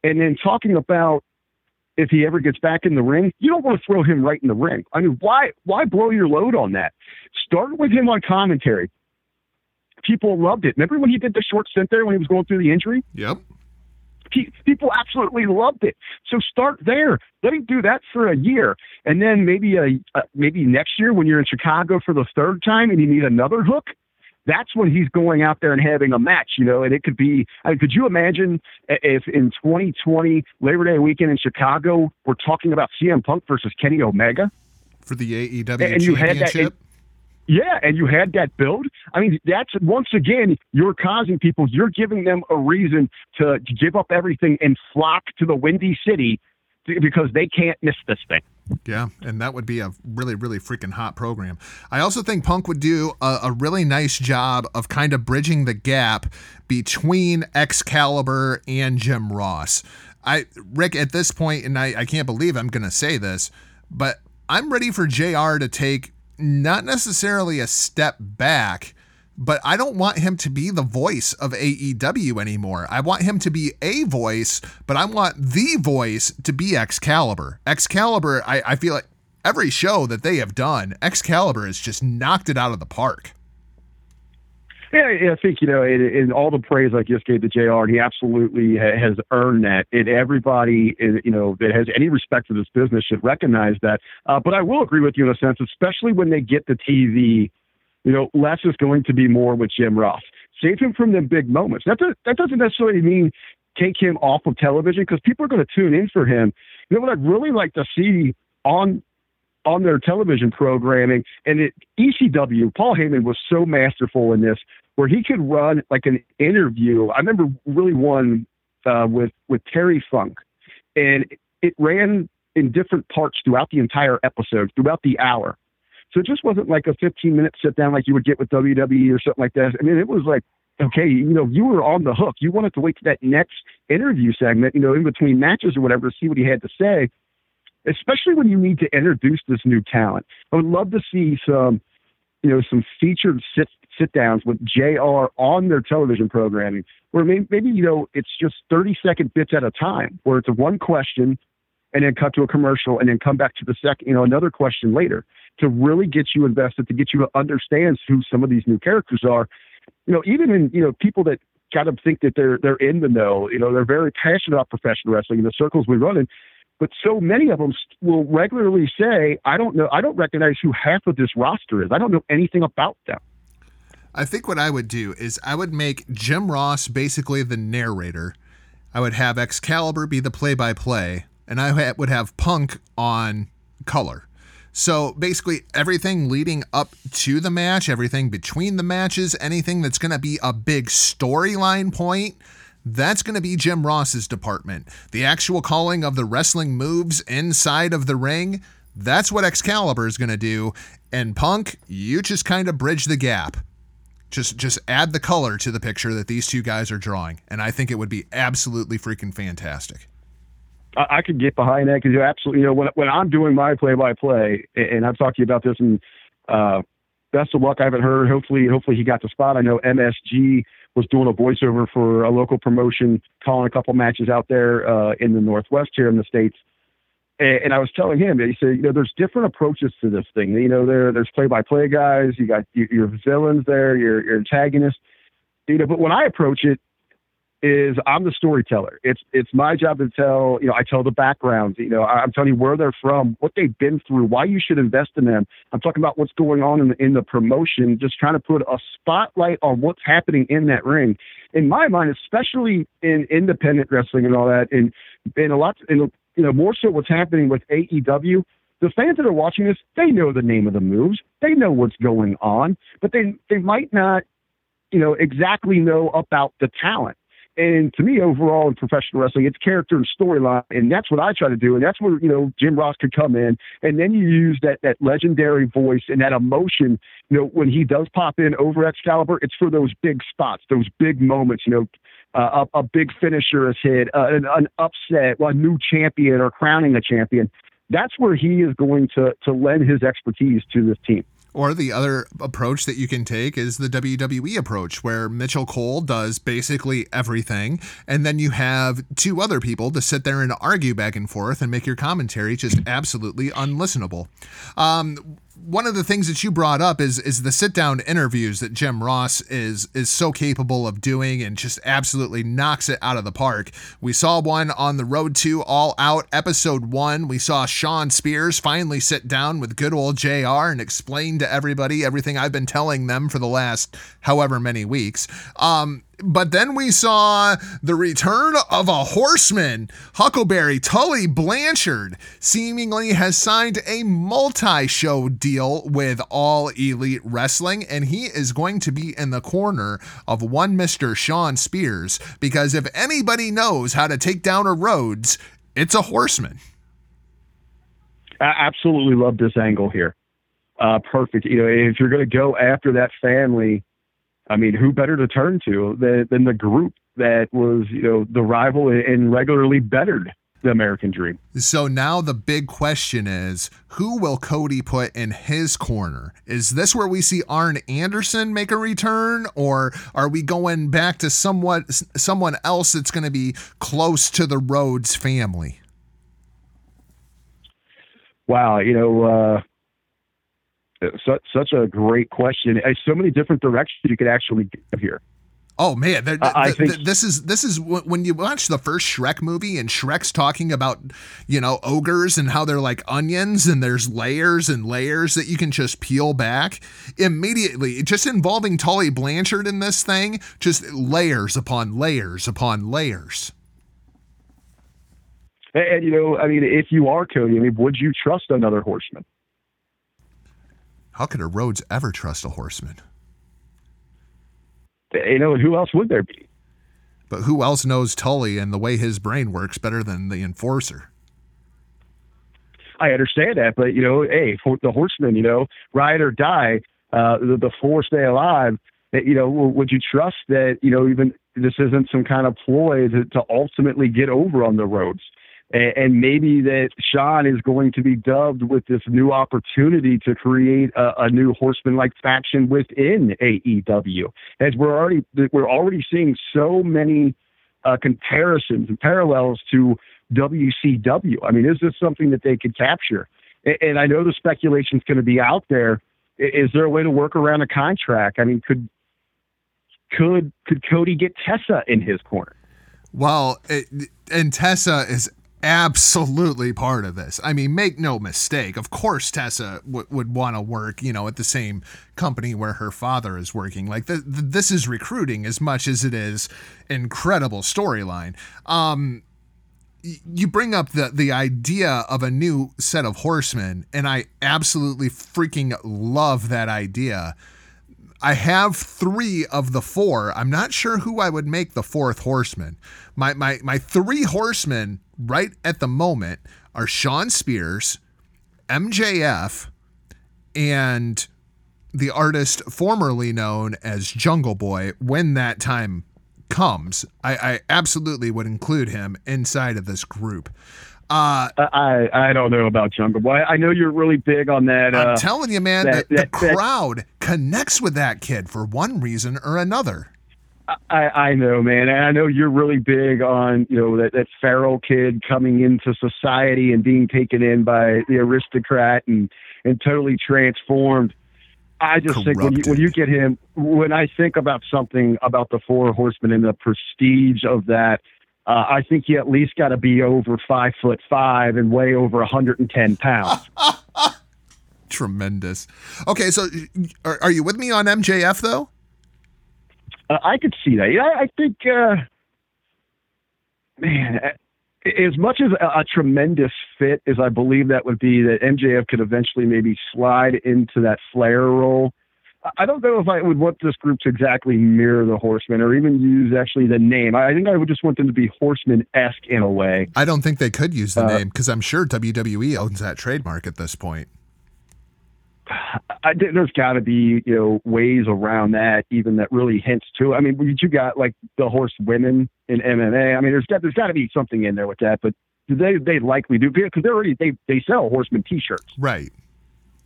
And then talking about if he ever gets back in the ring, you don't want to throw him right in the ring. I mean, why why blow your load on that? Start with him on commentary. People loved it. Remember when he did the short stint there when he was going through the injury? Yep. Pe- people absolutely loved it. So start there. Let him do that for a year, and then maybe a uh, maybe next year when you're in Chicago for the third time and you need another hook. That's when he's going out there and having a match, you know. And it could be. I mean, could you imagine if in 2020 Labor Day weekend in Chicago we're talking about CM Punk versus Kenny Omega? For the AEW And you had that- championship. Yeah, and you had that build. I mean, that's once again, you're causing people, you're giving them a reason to give up everything and flock to the Windy City because they can't miss this thing. Yeah, and that would be a really, really freaking hot program. I also think Punk would do a, a really nice job of kind of bridging the gap between Excalibur and Jim Ross. I Rick, at this point, and I, I can't believe I'm gonna say this, but I'm ready for JR to take not necessarily a step back, but I don't want him to be the voice of AEW anymore. I want him to be a voice, but I want the voice to be Excalibur. Excalibur, I, I feel like every show that they have done, Excalibur has just knocked it out of the park. Yeah, I think, you know, in, in all the praise I just gave to JR, he absolutely ha- has earned that. And everybody, in, you know, that has any respect for this business should recognize that. Uh, but I will agree with you in a sense, especially when they get the TV, you know, less is going to be more with Jim Ross. Save him from the big moments. That, does, that doesn't necessarily mean take him off of television because people are going to tune in for him. You know what I'd really like to see on on their television programming. And it, ECW, Paul Heyman was so masterful in this, where he could run like an interview. I remember really one uh, with with Terry Funk, and it ran in different parts throughout the entire episode, throughout the hour. So it just wasn't like a 15 minute sit down like you would get with WWE or something like that. I mean, it was like, okay, you know, you were on the hook. You wanted to wait to that next interview segment, you know, in between matches or whatever, to see what he had to say especially when you need to introduce this new talent. I would love to see some, you know, some featured sit sit downs with JR on their television programming, where maybe, maybe you know it's just thirty second bits at a time, where it's one question, and then cut to a commercial, and then come back to the second, you know, another question later, to really get you invested, to get you to understand who some of these new characters are. You know, even in you know people that kind of think that they're they're in the know, you know, they're very passionate about professional wrestling in the circles we run in but so many of them will regularly say, "I don't know, I don't recognize who half of this roster is. I don't know anything about them." I think what I would do is I would make Jim Ross basically the narrator. I would have Excalibur be the play by play, and I would have Punk on color. So basically, everything leading up to the match, everything between the matches, anything that's going to be a big storyline point, that's going to be Jim Ross's department. The actual calling of the wrestling moves inside of the ring, that's what Excalibur is going to do. And Punk, you just kind of bridge the gap. Just just add the color to the picture that these two guys are drawing, and I think it would be absolutely freaking fantastic. I, I could get behind that because you absolutely, you know, when when I'm doing my play by play, and I've talked to you about this, and uh, best of luck. I haven't heard. Hopefully, hopefully he got the spot. I know MSG was doing a voiceover for a local promotion, calling a couple matches out there uh, in the Northwest here in the states. And, and I was telling him, he said, you know, there's different approaches to this thing. You know, there there's play-by-play guys. You got your, your villains there, your your antagonists. You know, but when I approach it, is I'm the storyteller. It's it's my job to tell, you know, I tell the backgrounds, you know, I'm telling you where they're from, what they've been through, why you should invest in them. I'm talking about what's going on in the, in the promotion, just trying to put a spotlight on what's happening in that ring. In my mind, especially in independent wrestling and all that, and and a lot, and you know, more so what's happening with AEW. The fans that are watching this, they know the name of the moves, they know what's going on, but they they might not, you know, exactly know about the talent. And to me, overall in professional wrestling, it's character and storyline, and that's what I try to do. And that's where you know Jim Ross could come in, and then you use that that legendary voice and that emotion. You know, when he does pop in over Excalibur, it's for those big spots, those big moments. You know, uh, a, a big finisher is hit, uh, an, an upset, a new champion, or crowning a champion. That's where he is going to to lend his expertise to this team. Or the other approach that you can take is the WWE approach, where Michael Cole does basically everything, and then you have two other people to sit there and argue back and forth and make your commentary just absolutely unlistenable. Um, one of the things that you brought up is is the sit down interviews that Jim Ross is is so capable of doing and just absolutely knocks it out of the park. We saw one on the road to All Out episode 1. We saw Shawn Spears finally sit down with good old JR and explain to everybody everything I've been telling them for the last however many weeks. Um but then we saw the return of a horseman. Huckleberry Tully Blanchard seemingly has signed a multi show deal with All Elite Wrestling, and he is going to be in the corner of one Mr. Shawn Spears because if anybody knows how to take down a Rhodes, it's a horseman. I absolutely love this angle here. Uh, perfect. You know, if you're going to go after that family, I mean, who better to turn to than, than the group that was, you know, the rival and regularly bettered the American Dream. So now the big question is who will Cody put in his corner? Is this where we see Arn Anderson make a return or are we going back to somewhat someone else that's going to be close to the Rhodes family? Wow, you know, uh such such a great question. So many different directions you could actually go here. Oh man, th- th- th- this is this is when you watch the first Shrek movie and Shrek's talking about you know ogres and how they're like onions and there's layers and layers that you can just peel back immediately. Just involving Tully Blanchard in this thing, just layers upon layers upon layers. And, and you know, I mean, if you are Cody, I mean, would you trust another horseman? How could a Rhodes ever trust a horseman? You know, who else would there be? But who else knows Tully and the way his brain works better than the enforcer? I understand that, but you know, hey, for the horseman, you know, ride or die, uh, the, the four stay alive. You know, would you trust that? You know, even this isn't some kind of ploy to, to ultimately get over on the Rhodes and maybe that Shawn is going to be dubbed with this new opportunity to create a, a new horseman-like faction within AEW. As we're already we're already seeing so many uh, comparisons and parallels to WCW. I mean, is this something that they could capture? And, and I know the speculation is going to be out there. Is there a way to work around a contract? I mean, could could could Cody get Tessa in his corner? Well, it, and Tessa is absolutely part of this. I mean, make no mistake. Of course, Tessa w- would want to work, you know, at the same company where her father is working. Like, th- th- this is recruiting as much as it is incredible storyline. Um, you bring up the the idea of a new set of horsemen, and I absolutely freaking love that idea. I have three of the four. I'm not sure who I would make the fourth horseman. My my my three horsemen right at the moment are Shawn Spears, MJF, and the artist formerly known as Jungle Boy when that time comes. I, I absolutely would include him inside of this group. Uh, I I don't know about Jungle Boy. I know you're really big on that. I'm uh, telling you, man, that, the, the that, crowd that, connects with that kid for one reason or another. I, I know, man. And I know you're really big on, you know, that, that feral kid coming into society and being taken in by the aristocrat and, and totally transformed. I just think when you, when you get him, when I think about something about the Four Horsemen and the prestige of that, uh, I think he at least got to be over five foot five and weigh over 110 pounds. <laughs> Tremendous. Okay, so are, are you with me on MJF though? Uh, I could see that. Yeah, I think, uh, man, as much as a, a, tremendous fit as I believe that would be, that MJF could eventually maybe slide into that Flair role. I don't know if I would want this group to exactly mirror the Horsemen or even use actually the name. I think I would just want them to be Horseman esque in a way. I don't think they could use the uh, name because I'm sure WWE owns that trademark at this point. I, there's got to be you know ways around that, even that really hints to. I mean, you got like the horse women in MMA. I mean, there's got there's got to be something in there with that, but they they likely do because they already they they sell horseman T-shirts. Right.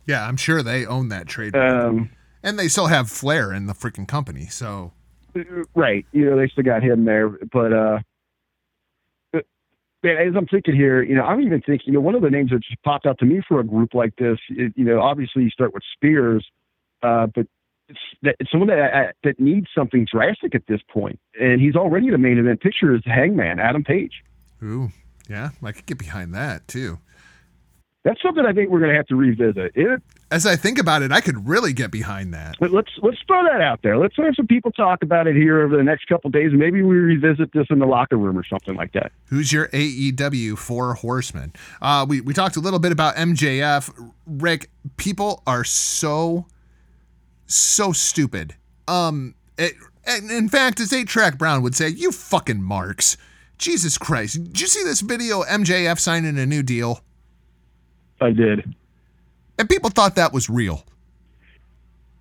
Yeah, I'm sure they own that trade. Um, and they still have Flair in the freaking company, so. Right. You know, they still got him there, but uh, man, as I'm thinking here, you know, I'm even thinking, you know, one of the names that just popped out to me for a group like this, it, you know, obviously you start with Spears, uh, but it's, that, it's someone that that needs something drastic at this point, and he's already the main event picture is Hangman Adam Page. Ooh, yeah, I could get behind that too that's something I think we're going to have to revisit. It, As I think about it, I could really get behind that. But let's let's throw that out there. Let's have some people talk about it here over the next couple days. Maybe we revisit this in the locker room or something like that. Who's your AEW four horsemen? Uh, we we talked a little bit about MJF. Rick, people are so so stupid. Um, it, in fact, as Eight Track Brown would say, you fucking marks. Jesus Christ! Did you see this video? MJF signing a new deal. I did. And people thought that was real.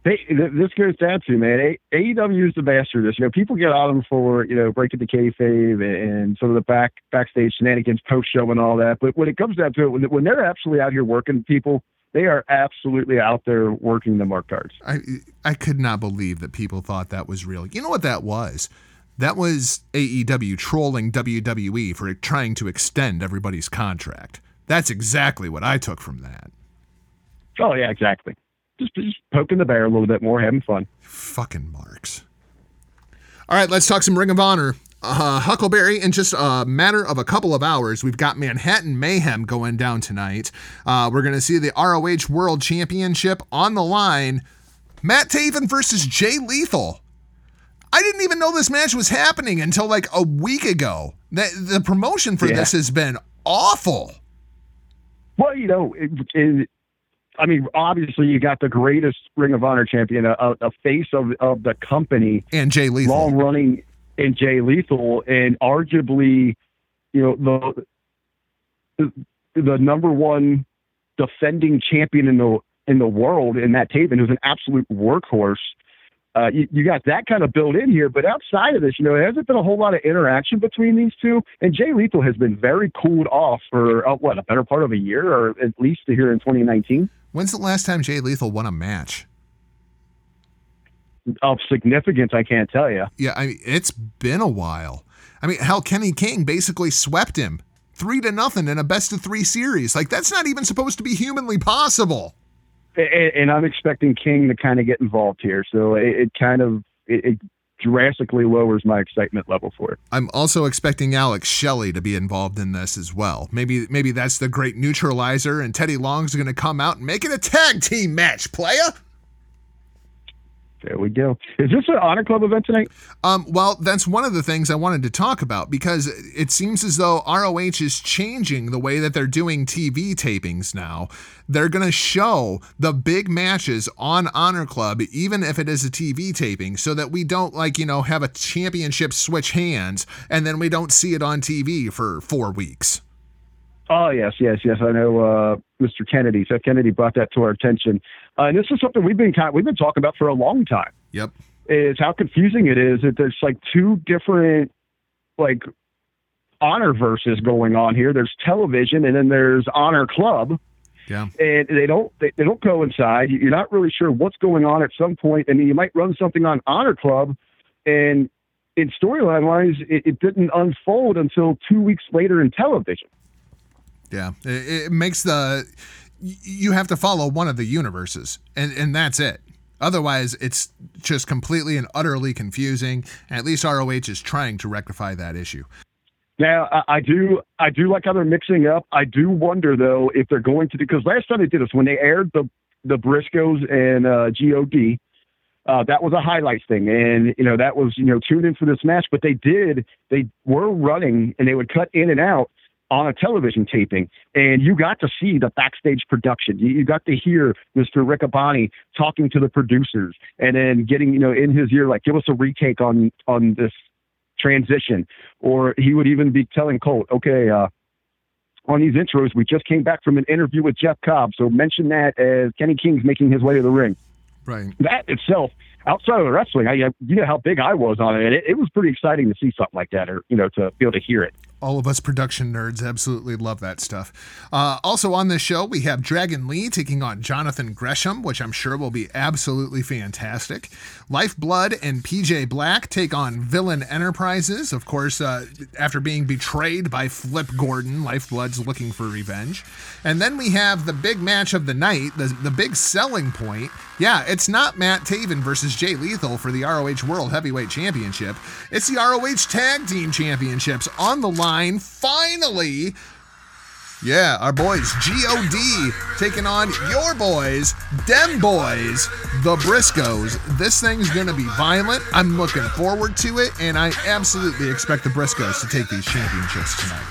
Hey, this goes down to man. AEW is the master of this. You know, people get on them for you know breaking the kayfabe and some of the back backstage shenanigans, post show, and all that. But when it comes down to it, when, when they're absolutely out here working, people they are absolutely out there working the mark cards. I I could not believe that people thought that was real. You know what that was? That was AEW trolling WWE for trying to extend everybody's contract. That's exactly what I took from that. Oh yeah, exactly. Just just poking the bear a little bit more, having fun. Fucking marks. All right, let's talk some Ring of Honor. Uh, Huckleberry, in just a matter of a couple of hours, we've got Manhattan Mayhem going down tonight. Uh, we're going to see the ROH World Championship on the line. Matt Taven versus Jay Lethal. I didn't even know this match was happening until like a week ago. The, the promotion for yeah. this has been awful. Well, you know, it, it, I mean, obviously, you got the greatest Ring of Honor champion, a, a face of, of the company, and Jay Lethal, long running, and Jay Lethal, and arguably, you know, the the number one defending champion in the in the world in Matt Taven, who's an absolute workhorse uh, you, you, got that kind of built in here. But outside of this, you know, there hasn't been a whole lot of interaction between these two. And Jay Lethal has been very cooled off for, uh, what, a better part of a year, or at least here in 2019. When's the last time Jay Lethal won a match? Of significance, I can't tell you. Yeah, I mean, it's been a while. I mean, hell, Kenny King basically swept him three to nothing in a best of three series. Like, that's not even supposed to be humanly possible and, I'm expecting King to kind of get involved here. So it, it kind of it, it, drastically lowers my excitement level for it. I'm also expecting Alex Shelley to be involved in this as well. Maybe maybe that's the great neutralizer, and Teddy Long's going to come out and make it a tag team match, playa. There we go. Is this an Honor Club event tonight? Um, well, that's one of the things I wanted to talk about because it seems as though ROH is changing the way that they're doing TV tapings now. They're going to show the big matches on Honor Club, even if it is a TV taping, so that we don't, like, you know, have a championship switch hands and then we don't see it on TV for four weeks. Oh yes, yes, yes. I know uh, Mr. Kennedy. Seth Kennedy brought that to our attention, uh, and this is something we've been we've been talking about for a long time. Yep, is how confusing it is that there's like two different like honor verses going on here. There's television, and then there's Honor Club. Yeah, and they don't they, they don't coincide. You're not really sure what's going on at some point, and you might run something on Honor Club, and in storyline wise, it, it didn't unfold until two weeks later in television. Yeah, it, it makes the you have to follow one of the universes, and and that's it. Otherwise, it's just completely and utterly confusing. At least ROH is trying to rectify that issue. Now, I, I do, I do like how they're mixing up. I do wonder though if they're going to because last time they did this when they aired the the Briscoes and uh, God, uh, that was a highlights thing, and you know that was you know tuned in for this match. But they did, they were running, and they would cut in and out on a television taping, and you got to see the backstage production. You, you got to hear Mr. Riccaboni talking to the producers, and then getting you know in his ear like, give us a retake on on this transition, or he would even be telling Colt, okay. uh on these intros, we just came back from an interview with Jeff Cobb, so mention that as Kenny King's making his way to the ring. Right. That itself, outside of the wrestling, I, you know how big I was on it. it. It was pretty exciting to see something like that, or you know, to be able to hear it all of us production nerds absolutely love that stuff. Uh, also on this show, we have Dragon Lee taking on Jonathan Gresham, which I'm sure will be absolutely fantastic. Lifeblood and PJ Black take on Villain Enterprises. Of course, uh, after being betrayed by Flip Gordon, Lifeblood's looking for revenge. And then we have the big match of the night, the, the big selling point. Yeah, it's not Matt Taven versus Jay Lethal for the ROH World Heavyweight Championship. It's the ROH Tag Team Championships on the line line, finally, yeah, our boys God taking on your boys, Dem Boys, the Briscoes. This thing's gonna be violent. I'm looking forward to it, and I absolutely expect the Briscoes to take these championships tonight.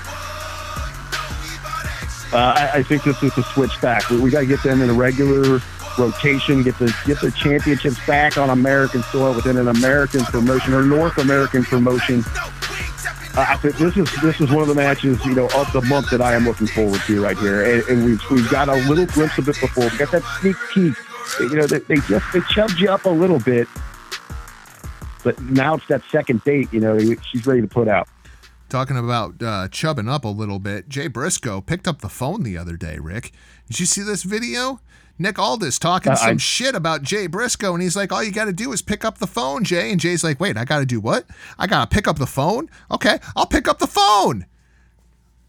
Uh, I, I, think this is a switch back. We, we got to get them in a regular rotation, get the get the championships back on American soil within an American promotion or North American promotion uh, this is this is one of the matches you know of the month that I am looking forward to right here, and, and we've we've got a little glimpse of it before. We got that sneak peek. You know, they, they just they chubbed you up a little bit, but now it's that second date. You know, she's ready to put out. Talking about uh, chubbing up a little bit, Jay Briscoe picked up the phone the other day. Rick, did you see this video? Nick Aldis talking uh, some I, shit about Jay Briscoe, and he's like, "All you got to do is pick up the phone, Jay." And Jay's like, "Wait, I got to do what? I got to pick up the phone? Okay, I'll pick up the phone."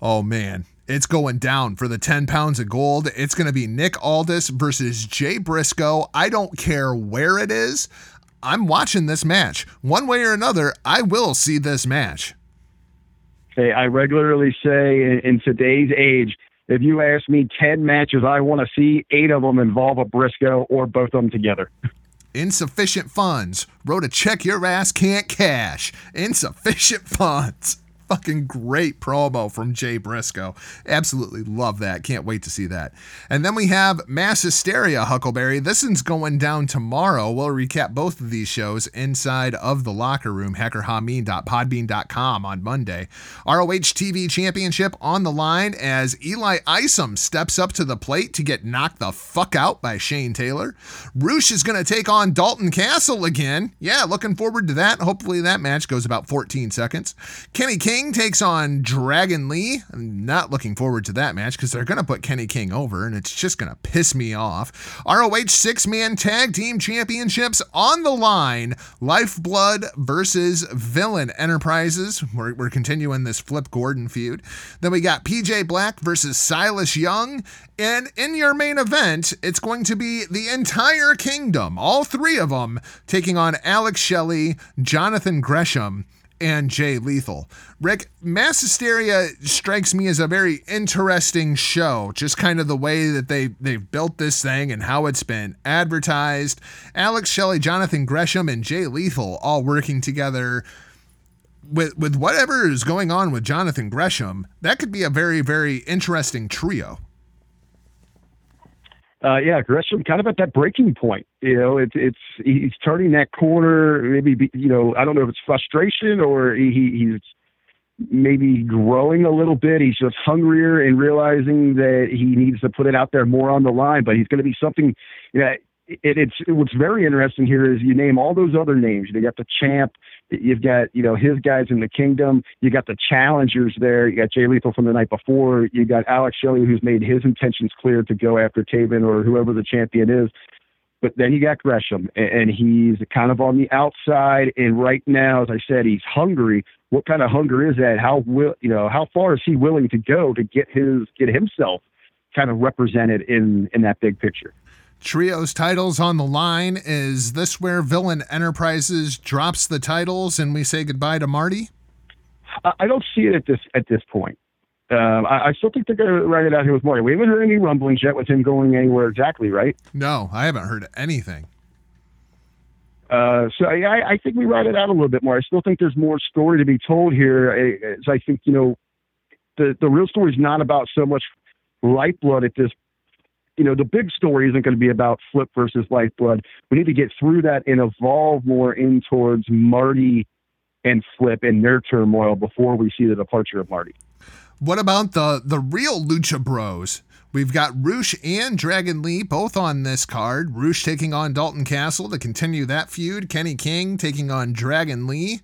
Oh man, it's going down for the 10 pounds of gold. It's going to be Nick Aldis versus Jay Briscoe. I don't care where it is. I'm watching this match. One way or another, I will see this match. Hey, I regularly say in, in today's age, if you ask me 10 matches I want to see, eight of them involve a Briscoe or both of them together. Insufficient funds. Wrote a check your ass can't cash. Insufficient funds fucking great promo from Jay Briscoe. Absolutely love that. Can't wait to see that. And then we have Mass Hysteria, Huckleberry. This one's going down tomorrow. We'll recap both of these shows inside of the locker room, hackerhameen.podbean.com on Monday. ROH TV Championship on the line as Eli Isom steps up to the plate to get knocked the fuck out by Shane Taylor. Rush is going to take on Dalton Castle again. Yeah, looking forward to that. Hopefully that match goes about 14 seconds. Kenny King King takes on Dragon Lee. I'm not looking forward to that match because they're going to put Kenny King over and it's just going to piss me off. ROH six man tag team championships on the line. Lifeblood versus Villain Enterprises. We're, we're continuing this Flip Gordon feud. Then we got PJ Black versus Silas Young. And in your main event, it's going to be the entire kingdom, all three of them, taking on Alex Shelley, Jonathan Gresham, and Jay Lethal. Rick, Mass Hysteria strikes me as a very interesting show. Just kind of the way that they they've built this thing and how it's been advertised. Alex Shelley, Jonathan Gresham, and Jay Lethal all working together. With with whatever is going on with Jonathan Gresham, that could be a very very interesting trio uh, yeah, Gresham kind of at that breaking point. You know, it's it's he's turning that corner. Maybe you know, I don't know if it's frustration or he, he's maybe growing a little bit. He's just hungrier and realizing that he needs to put it out there more on the line. But he's going to be something. You know, it, it's what's very interesting here is you name all those other names. You got the champ, you've got you know his guys in the kingdom. You got the challengers there. You got Jay Lethal from the night before. You got Alex Shelley who's made his intentions clear to go after Taven or whoever the champion is. But then you got Gresham, and, he's kind of on the outside. And right now, as I said, he's hungry. What kind of hunger is that? How will you know? How far is he willing to go to get his get himself kind of represented in in that big picture? Trios titles on the line. Is this where Villain Enterprises drops the titles and we say goodbye to Marty? I, don't see it at this at this point. Um, I, I still think they're going to write it out here with Marty. We haven't heard any rumblings yet with him going anywhere exactly, right? No, I haven't heard anything. Uh, so I, I think we ride it out a little bit more. I still think there's more story to be told here. I, as I think you know, the the real story is not about so much lifeblood at this. You know, the big story isn't going to be about Flip versus Lifeblood. We need to get through that and evolve more in towards Marty and Flip and their turmoil before we see the departure of Marty. What about the the real Lucha Bros? We've got Rush and Dragon Lee both on this card. Rush taking on Dalton Castle to continue that feud. Kenny King taking on Dragon Lee.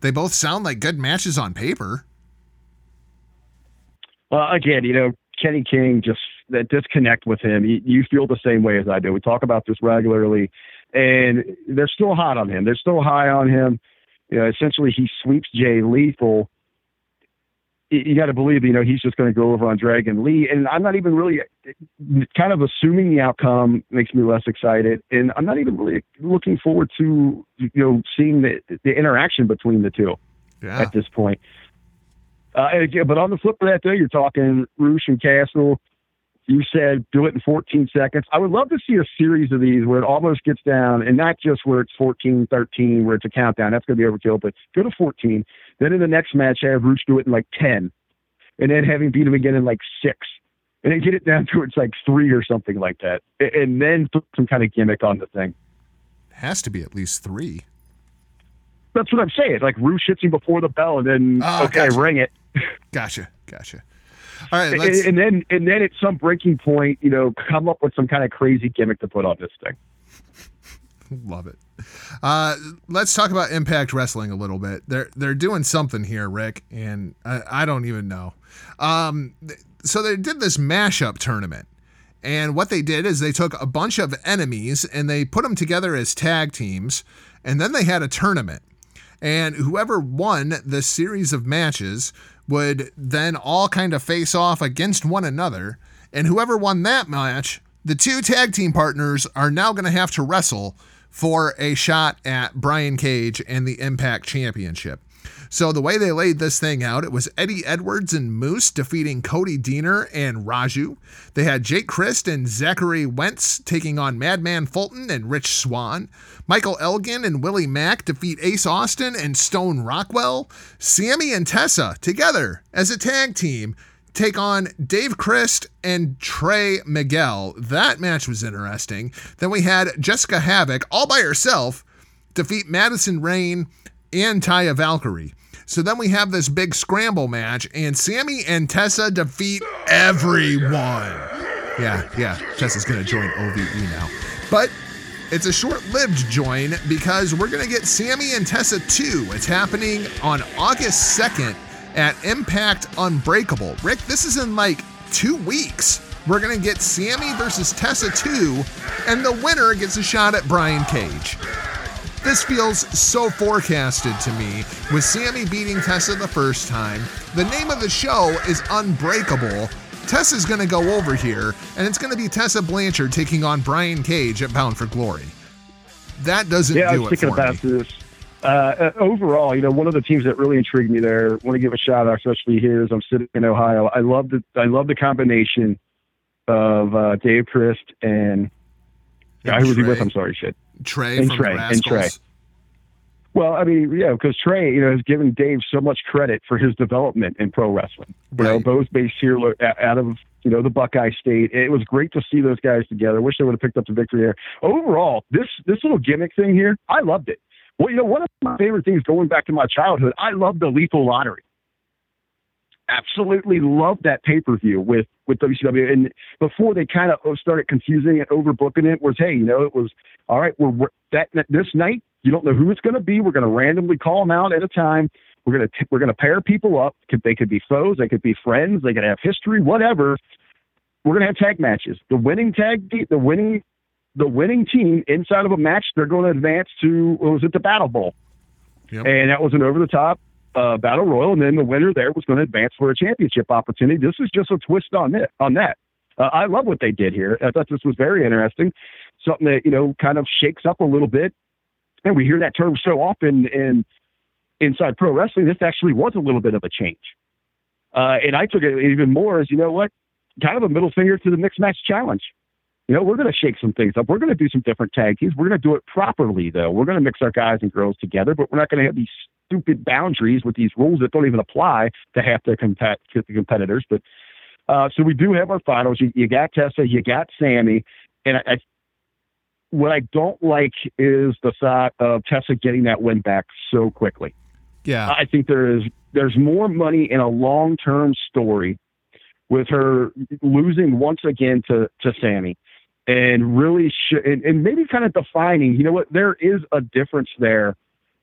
They both sound like good matches on paper. Well, again, you know, Kenny King just that disconnect with him. You, you feel the same way as I do. We talk about this regularly, and they're still hot on him. They're still high on him. You know, essentially, he sweeps Jay Lethal you got to believe, you know, he's just going to go over on Dragon Lee. And I'm not even really kind of assuming the outcome makes me less excited. And I'm not even really looking forward to, you know, seeing the, the interaction between the two yeah. at this point. Uh, but on the flip of that, though, you're talking Rush and Castle. You said do it in 14 seconds. I would love to see a series of these where it almost gets down, and not just where it's 14, 13, where it's a countdown. That's going to be overkill, but go to 14. Then in the next match, have Rush do it in like 10, and then having beat him again in like six, and then get it down to it's like three or something like that, and then put some kind of gimmick on the thing. Has to be at least three. That's what I'm saying. Like Rush hits him before the bell, and then oh, okay, gotcha. ring it. <laughs> gotcha, gotcha. All right, and, and, then and then at some breaking point, you know, come up with some kind of crazy gimmick to put on this thing. <laughs> Love it. Uh, let's talk about Impact Wrestling a little bit. They're they're doing something here, Rick, and I, I don't even know. Um, so they did this mashup tournament, and what they did is they took a bunch of enemies and they put them together as tag teams, and then they had a tournament. And whoever won the series of matches would then all kind of face off against one another. And whoever won that match, the two tag team partners are now going to have to wrestle for a shot at Brian Cage and the Impact Championship. So the way they laid this thing out, it was Eddie Edwards and Moose defeating Cody Deaner and Raju. They had Jake Crist and Zachary Wentz taking on Madman Fulton and Rich Swann. Michael Elgin and Willie Mack defeat Ace Austin and Stone Rockwell. Sami and Tessa together as a tag team take on Dave Crist and Trey Miguel. That match was interesting. Then we had Jessicka Havok all by herself defeat Madison Rayne and Taya Valkyrie. So then we have this big scramble match, and Sami and Tessa defeat everyone. Yeah, yeah, Tessa's gonna join OVE now. But it's a short lived join because we're gonna get Sami and Tessa 2. It's happening on August 2nd at Impact Unbreakable. Rick, this is in like two weeks. We're gonna get Sami versus Tessa 2, and the winner gets a shot at Brian Cage. This feels so forecasted to me, with Sami beating Tessa the first time. The name of the show is Unbreakable. Tessa's going to go over here, and it's going to be Tessa Blanchard taking on Brian Cage at Bound for Glory. That doesn't yeah, do I was thinking about me. this. Uh, uh, overall, you know, one of the teams that really intrigued me there. Want to give a shout out, especially here as I'm sitting in Ohio. I love the I love the combination of uh, Dave Crist and, and who was he with? I'm sorry, shit. Trey and from Trey and Trey. Well, I mean, yeah, because Trey, you know, has given Dave so much credit for his development in pro wrestling. You know, both based here out of you know the Buckeye State. It was great to see those guys together. Wish they would have picked up the victory there. Overall, this this little gimmick thing here, I loved it. Well, you know, one of my favorite things going back to my childhood, I loved the Lethal Lottery. Absolutely loved that pay per view with with WCW. And before they kind of uh, started confusing and overbooking it, was hey, you know, it was all right. We're, we're that this night you don't know who it's going to be. We're going to randomly call them out at a time. We're going to we're going to pair people up. They could be foes. They could be friends. They could have history. Whatever. We're going to have tag matches. The winning tag the winning the winning team inside of a match, they're going to advance to what was it the Battle Bowl, Yep. and that was an over the top uh, battle royal, and then the winner there was going to advance for a championship opportunity. This is just a twist on it on that. Uh, I love what they did here. I thought this was very interesting, something that you know kind of shakes up a little bit, and we hear that term so often in inside pro wrestling. This actually was a little bit of a change, uh, and I took it even more as you know what, kind of a middle finger to the mixed match challenge. You know, we're going to shake some things up. We're going to do some different tag teams. We're going to do it properly, though. We're going to mix our guys and girls together, but we're not going to have these stupid boundaries with these rules that don't even apply to half the, compet- to the competitors. But uh, so we do have our finals. You, you got Tessa, you got Sami, and I, I, what I don't like is the thought of Tessa getting that win back so quickly. Yeah. I think there is there's more money in a long term story with her losing once again to to Sami, and really sh- and, and maybe kind of defining. You know what? There is a difference there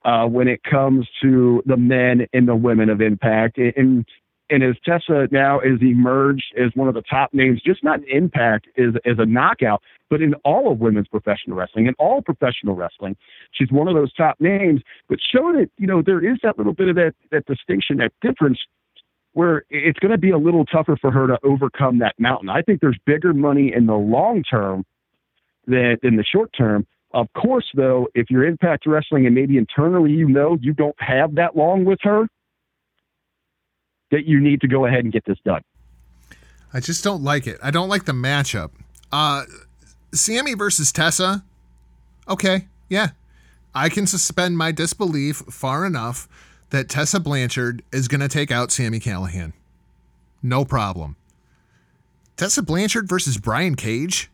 uh, when it comes to the men and the women of Impact, and and as Tessa now is emerged as one of the top names, just not in Impact is as a knockout, but in all of women's professional wrestling and all professional wrestling, she's one of those top names. But showing that you know there is that little bit of that that distinction, that difference, where it's going to be a little tougher for her to overcome that mountain. I think there's bigger money in the long term than in the short term. Of course, though, if you're Impact Wrestling and maybe internally you know you don't have that long with her, that you need to go ahead and get this done. I just don't like it. I don't like the matchup. Uh, Sami versus Tessa. Okay, yeah. I can suspend my disbelief far enough that Tessa Blanchard is going to take out Sami Callihan. No problem. Tessa Blanchard versus Brian Cage.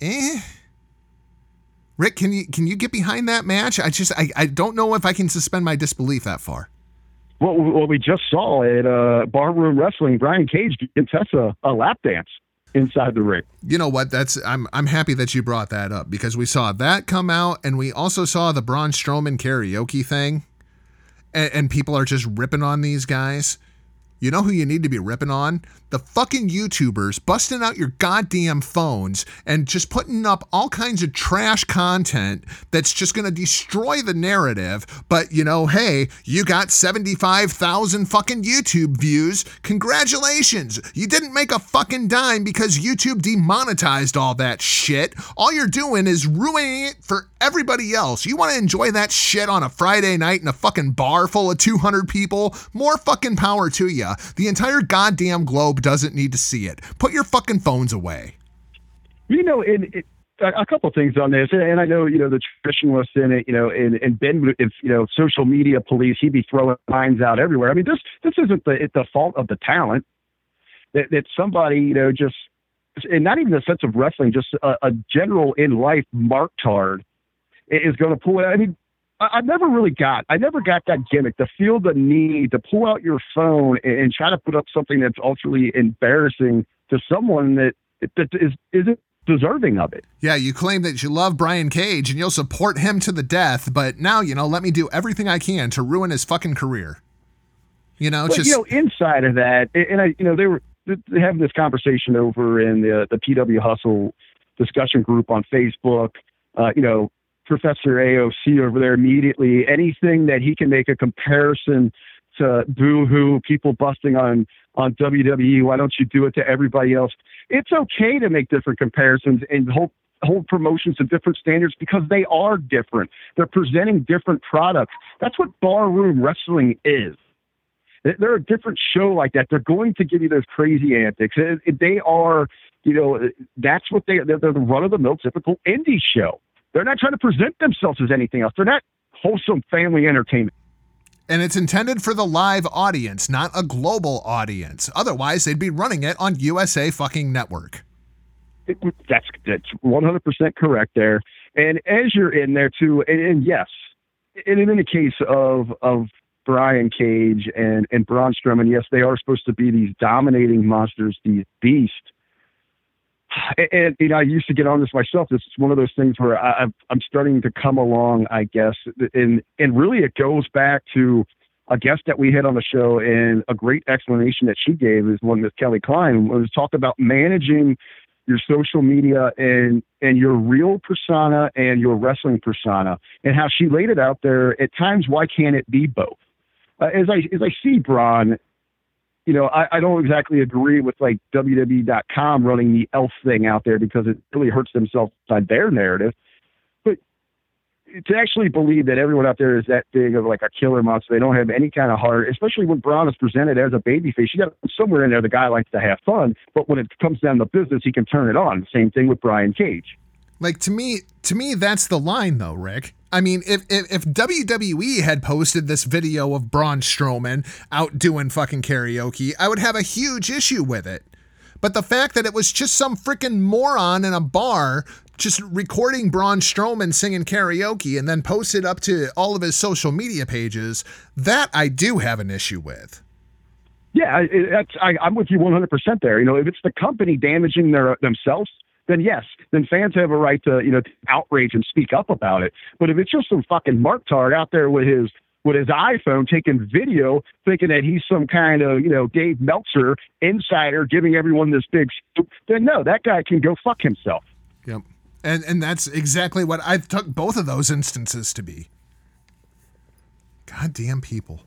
Eh. Rick, can you can you get behind that match? I just I, I don't know if I can suspend my disbelief that far. Well, what we just saw at uh, Barroom Wrestling, Brian Cage and Tessa a lap dance inside the ring. You know what? That's I'm I'm happy that you brought that up because we saw that come out and we also saw the Braun Strowman karaoke thing, and, and people are just ripping on these guys. You know who you need to be ripping on? The fucking YouTubers busting out your goddamn phones and just putting up all kinds of trash content that's just going to destroy the narrative. But, you know, hey, you got 75,000 fucking YouTube views. Congratulations. You didn't make a fucking dime because YouTube demonetized all that shit. All you're doing is ruining it for everybody else. You want to enjoy that shit on a Friday night in a fucking bar full of 200 people? More fucking power to you. The entire goddamn globe doesn't need to see it. Put your fucking phones away. You know, and it, a a couple of things on this, and, I know you know the traditionalists in it. You know, and, and Ben, if you know social media police, he'd be throwing lines out everywhere. I mean, this this isn't the it, the fault of the talent that that somebody you know just and not even the sense of wrestling, just a, a general in life marktard is going to pull it. I mean, I, I never really got, I never got that gimmick to feel the need to pull out your phone and, and try to put up something that's ultimately embarrassing to someone that that is isn't deserving of it. Yeah, you claim that you love Brian Cage and you'll support him to the death, but now, you know, let me do everything I can to ruin his fucking career. You know, But just you know, inside of that, and I, you know, they were they having this conversation over in the the PW Hustle discussion group on Facebook. Uh, you know, Professor AOC over there immediately anything that he can make a comparison to Boo Hoo, people busting on on WWE. Why don't you do it to everybody else? It's okay to make different comparisons and hold hold promotions to different standards because they are different. They're presenting different products. That's what barroom wrestling is. They- They're a different show like that. They're going to give you those crazy antics. They are, you know, that's what they they're the run of the mill typical indie show. They're not trying to present themselves as anything else. They're not wholesome family entertainment. and it's intended for the live audience, not a global audience. Otherwise, they'd be running it on USA fucking network. It- that's that's 100% correct there. And as you're in there too, and, and yes, and in the case of of Brian Cage and and Braun Strowman, yes, they are supposed to be these dominating monsters, these beasts. And, you know, I used to get on this myself. This is one of those things where I, I'm I'm starting to come along, I guess, and and really it goes back to a guest that we had on the show, and a great explanation that she gave is one with Kelly Klein was talk about managing your social media and and your real persona and your wrestling persona and how she laid it out there at times why can't it be both uh, as i as i see braun you know I, I don't exactly agree with like wwe.com running the elf thing out there because it really hurts themselves on their narrative but to actually believe that everyone out there is that big of like a killer monster, they don't have any kind of heart, especially when Braun is presented as a babyface. You got somewhere in there the guy likes to have fun, but when it comes down to business, he can turn it on. Same thing with Brian Cage. Like to me, to me, that's the line though, Rick. I mean, if, if if WWE had posted this video of Braun Strowman out doing fucking karaoke, I would have a huge issue with it. But the fact that it was just some freaking moron in a bar just recording Braun Strowman singing karaoke and then posted up to all of his social media pages, that I do have an issue with. Yeah, it, I, I'm with you 100% there. You know, if it's the company damaging their themselves, then yes, then fans have a right to you know outrage and speak up about it. But if it's just some fucking Mark marktard out there with his with his iPhone taking video, thinking that he's some kind of you know Dave Meltzer insider giving everyone this big, then no, that guy can go fuck himself. Yep. And and that's exactly what I took both of those instances to be. Goddamn people.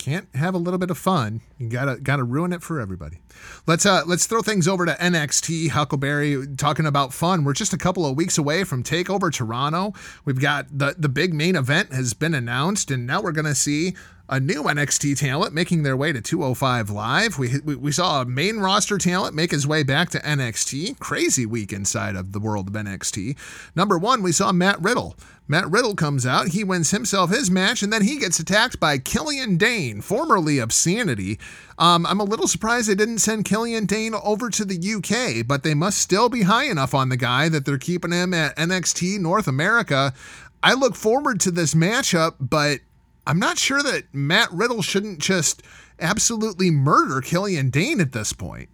Can't have a little bit of fun. You gotta gotta ruin it for everybody. Let's uh let's throw things over to NXT. Huckleberry talking about fun. We're just a couple of weeks away from Takeover Toronto. We've got the the big main event has been announced, and now we're gonna see a new NXT talent making their way to 205 Live. We, we, we saw a main roster talent make his way back to NXT. Crazy week inside of the world of NXT. Number one, we saw Matt Riddle. Matt Riddle comes out, he wins himself his match, and then he gets attacked by Killian Dain, formerly of Sanity. Um, I'm a little surprised they didn't send Killian Dain over to the UK, but they must still be high enough on the guy that they're keeping him at NXT North America. I look forward to this matchup, but I'm not sure that Matt Riddle shouldn't just absolutely murder Killian Dain at this point.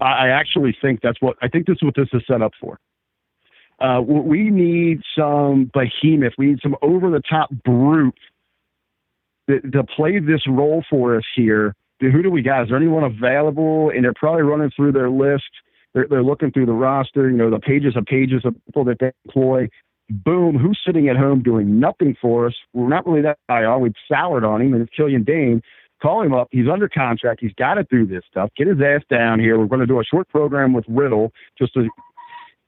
I actually think that's what I think this is what this is set up for. Uh, we need some behemoth. We need some over the top brute to, to, play this role for us here. Who do we got? Is there anyone available? And they're probably running through their list. They're, they're looking through the roster, you know, the pages of pages of people that they employ boom, who's sitting at home doing nothing for us? We're not really that high on. We've soured on him, and it's Killian Dain. Call him up. He's under contract. He's got to do this stuff. Get his ass down here. We're going to do a short program with Riddle. Just to,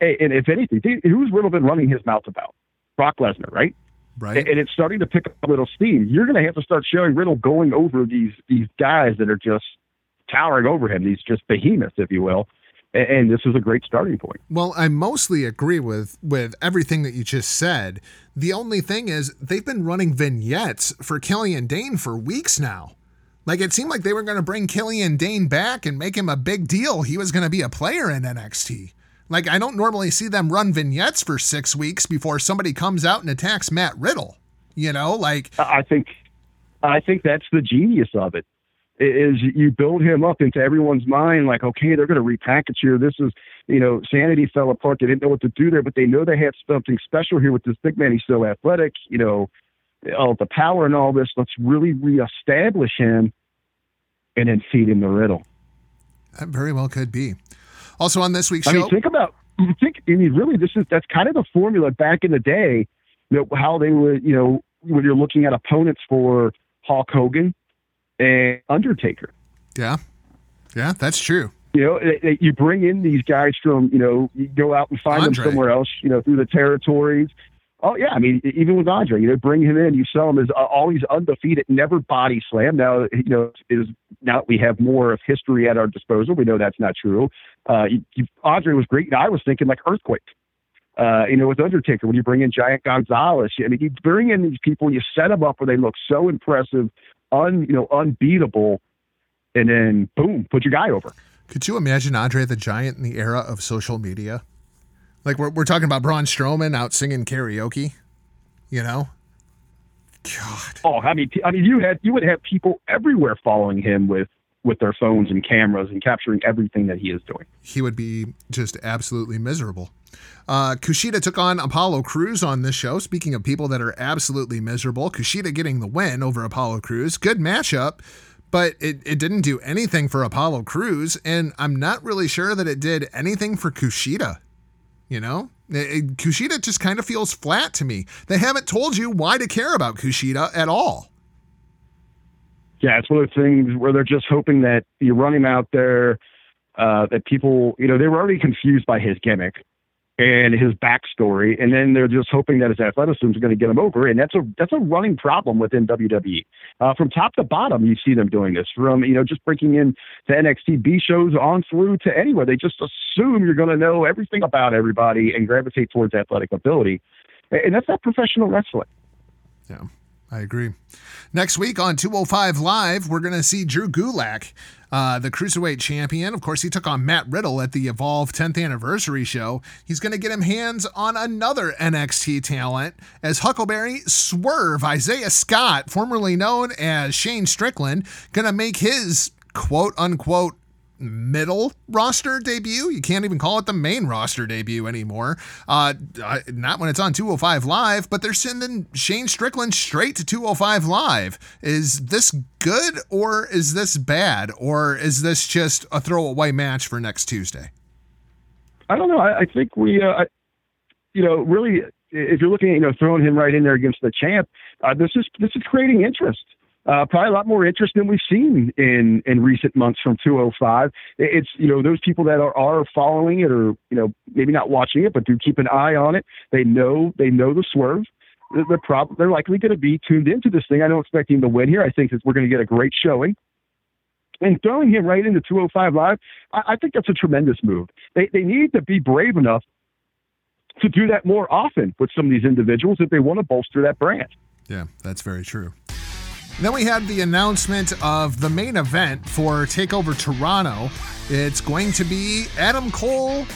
hey, and if anything, who's Riddle been running his mouth about? Brock Lesnar, right? Right. And it's starting to pick up a little steam. You're going to have to start showing Riddle going over these these guys that are just towering over him. These just behemoths, if you will and this is a great starting point. Well, I mostly agree with with everything that you just said. The only thing is they've been running vignettes for Killian Dain for weeks now. Like it seemed like they were going to bring Killian Dain back and make him a big deal. He was going to be a player in NXT. Like I don't normally see them run vignettes for 6 weeks before somebody comes out and attacks Matt Riddle. You know, like I think I think that's the genius of it is you build him up into everyone's mind like okay they're going to repackage here. This is you know sanity fell apart. They didn't know what to do there but they know they have something special here with this big man. He's so athletic you know all the power and all this. Let's really reestablish him and then feed him the riddle. That very well could be. Also on this week's I show mean, think about think I mean really this is that's kind of the formula back in the day you know how they would you know when you're looking at opponents for Hulk Hogan and Undertaker. Yeah, yeah, that's true. You know, you bring in these guys from, you know, you go out and find Andre. them somewhere else, you know, through the territories. Oh yeah, I mean, even with Andre, you know, bring him in, you sell him as uh, always undefeated, never body slam. Now, you know, is now we have more of history at our disposal. We know that's not true. Uh, you, you, Andre was great. I was thinking like earthquake. Uh, you know, with Undertaker, when you bring in Giant Gonzalez, I mean, you bring in these people, you set them up where they look so impressive un you know unbeatable, and then boom, put your guy over. Could you imagine Andre the Giant in the era of social media? Like we're we're talking about Braun Strowman out singing karaoke, you know. God. Oh, I mean, I mean, you had you would have people everywhere following him with with their phones and cameras and capturing everything that he is doing. He would be just absolutely miserable. Uh, Kushida took on Apollo Crews on this show. Speaking of people that are absolutely miserable, Kushida getting the win over Apollo Crews. Good matchup. but it, it didn't do anything for Apollo Crews, and I'm not really sure that it did anything for Kushida. You know, it, it- Kushida just kind of feels flat to me. They haven't told you why to care about Kushida at all. Yeah, it's one of those things where they're just hoping that you run him out there, uh, that people, you know, they were already confused by his gimmick and his backstory, and then they're just hoping that his athleticism is going to get him over, and that's a that's a running problem within WWE. Uh, from top to bottom, you see them doing this. From you know just breaking in to NXT B shows on through to anywhere, they just assume you're going to know everything about everybody and gravitate towards athletic ability, and that's not professional wrestling. Yeah, I agree. Next week on 205 Live, we're going to see Drew Gulak, uh, the Cruiserweight champion. Of course, he took on Matt Riddle at the Evolve 10th anniversary show. He's going to get him hands on another NXT talent as Huckleberry Swerve Isaiah Scott, formerly known as Shane Strickland, going to make his quote unquote middle roster debut. You can't even call it the main roster debut anymore. Uh, not when it's on 205 Live, but they're sending Shane Strickland straight to 205 Live. Is this good or is this bad? Or is this just a throwaway match for next Tuesday? I don't know. I, I think we, uh, I- you know, really, if you're looking at you know throwing him right in there against the champ, uh, this is this is creating interest. Uh, probably a lot more interest than we've seen in in recent months from 205. It's you know those people that are, are following it or you know maybe not watching it, but do keep an eye on it. They know they know the swerve. They're, probably they're likely going to be tuned into this thing. I don't expect him to win here. I think that we're going to get a great showing. And throwing him right into 205 Live, I, I think that's a tremendous move. They, they need to be brave enough to do that more often with some of these individuals if they want to bolster that brand. Yeah, that's very true. Then we had the announcement of the main event for TakeOver Toronto. It's going to be Adam Cole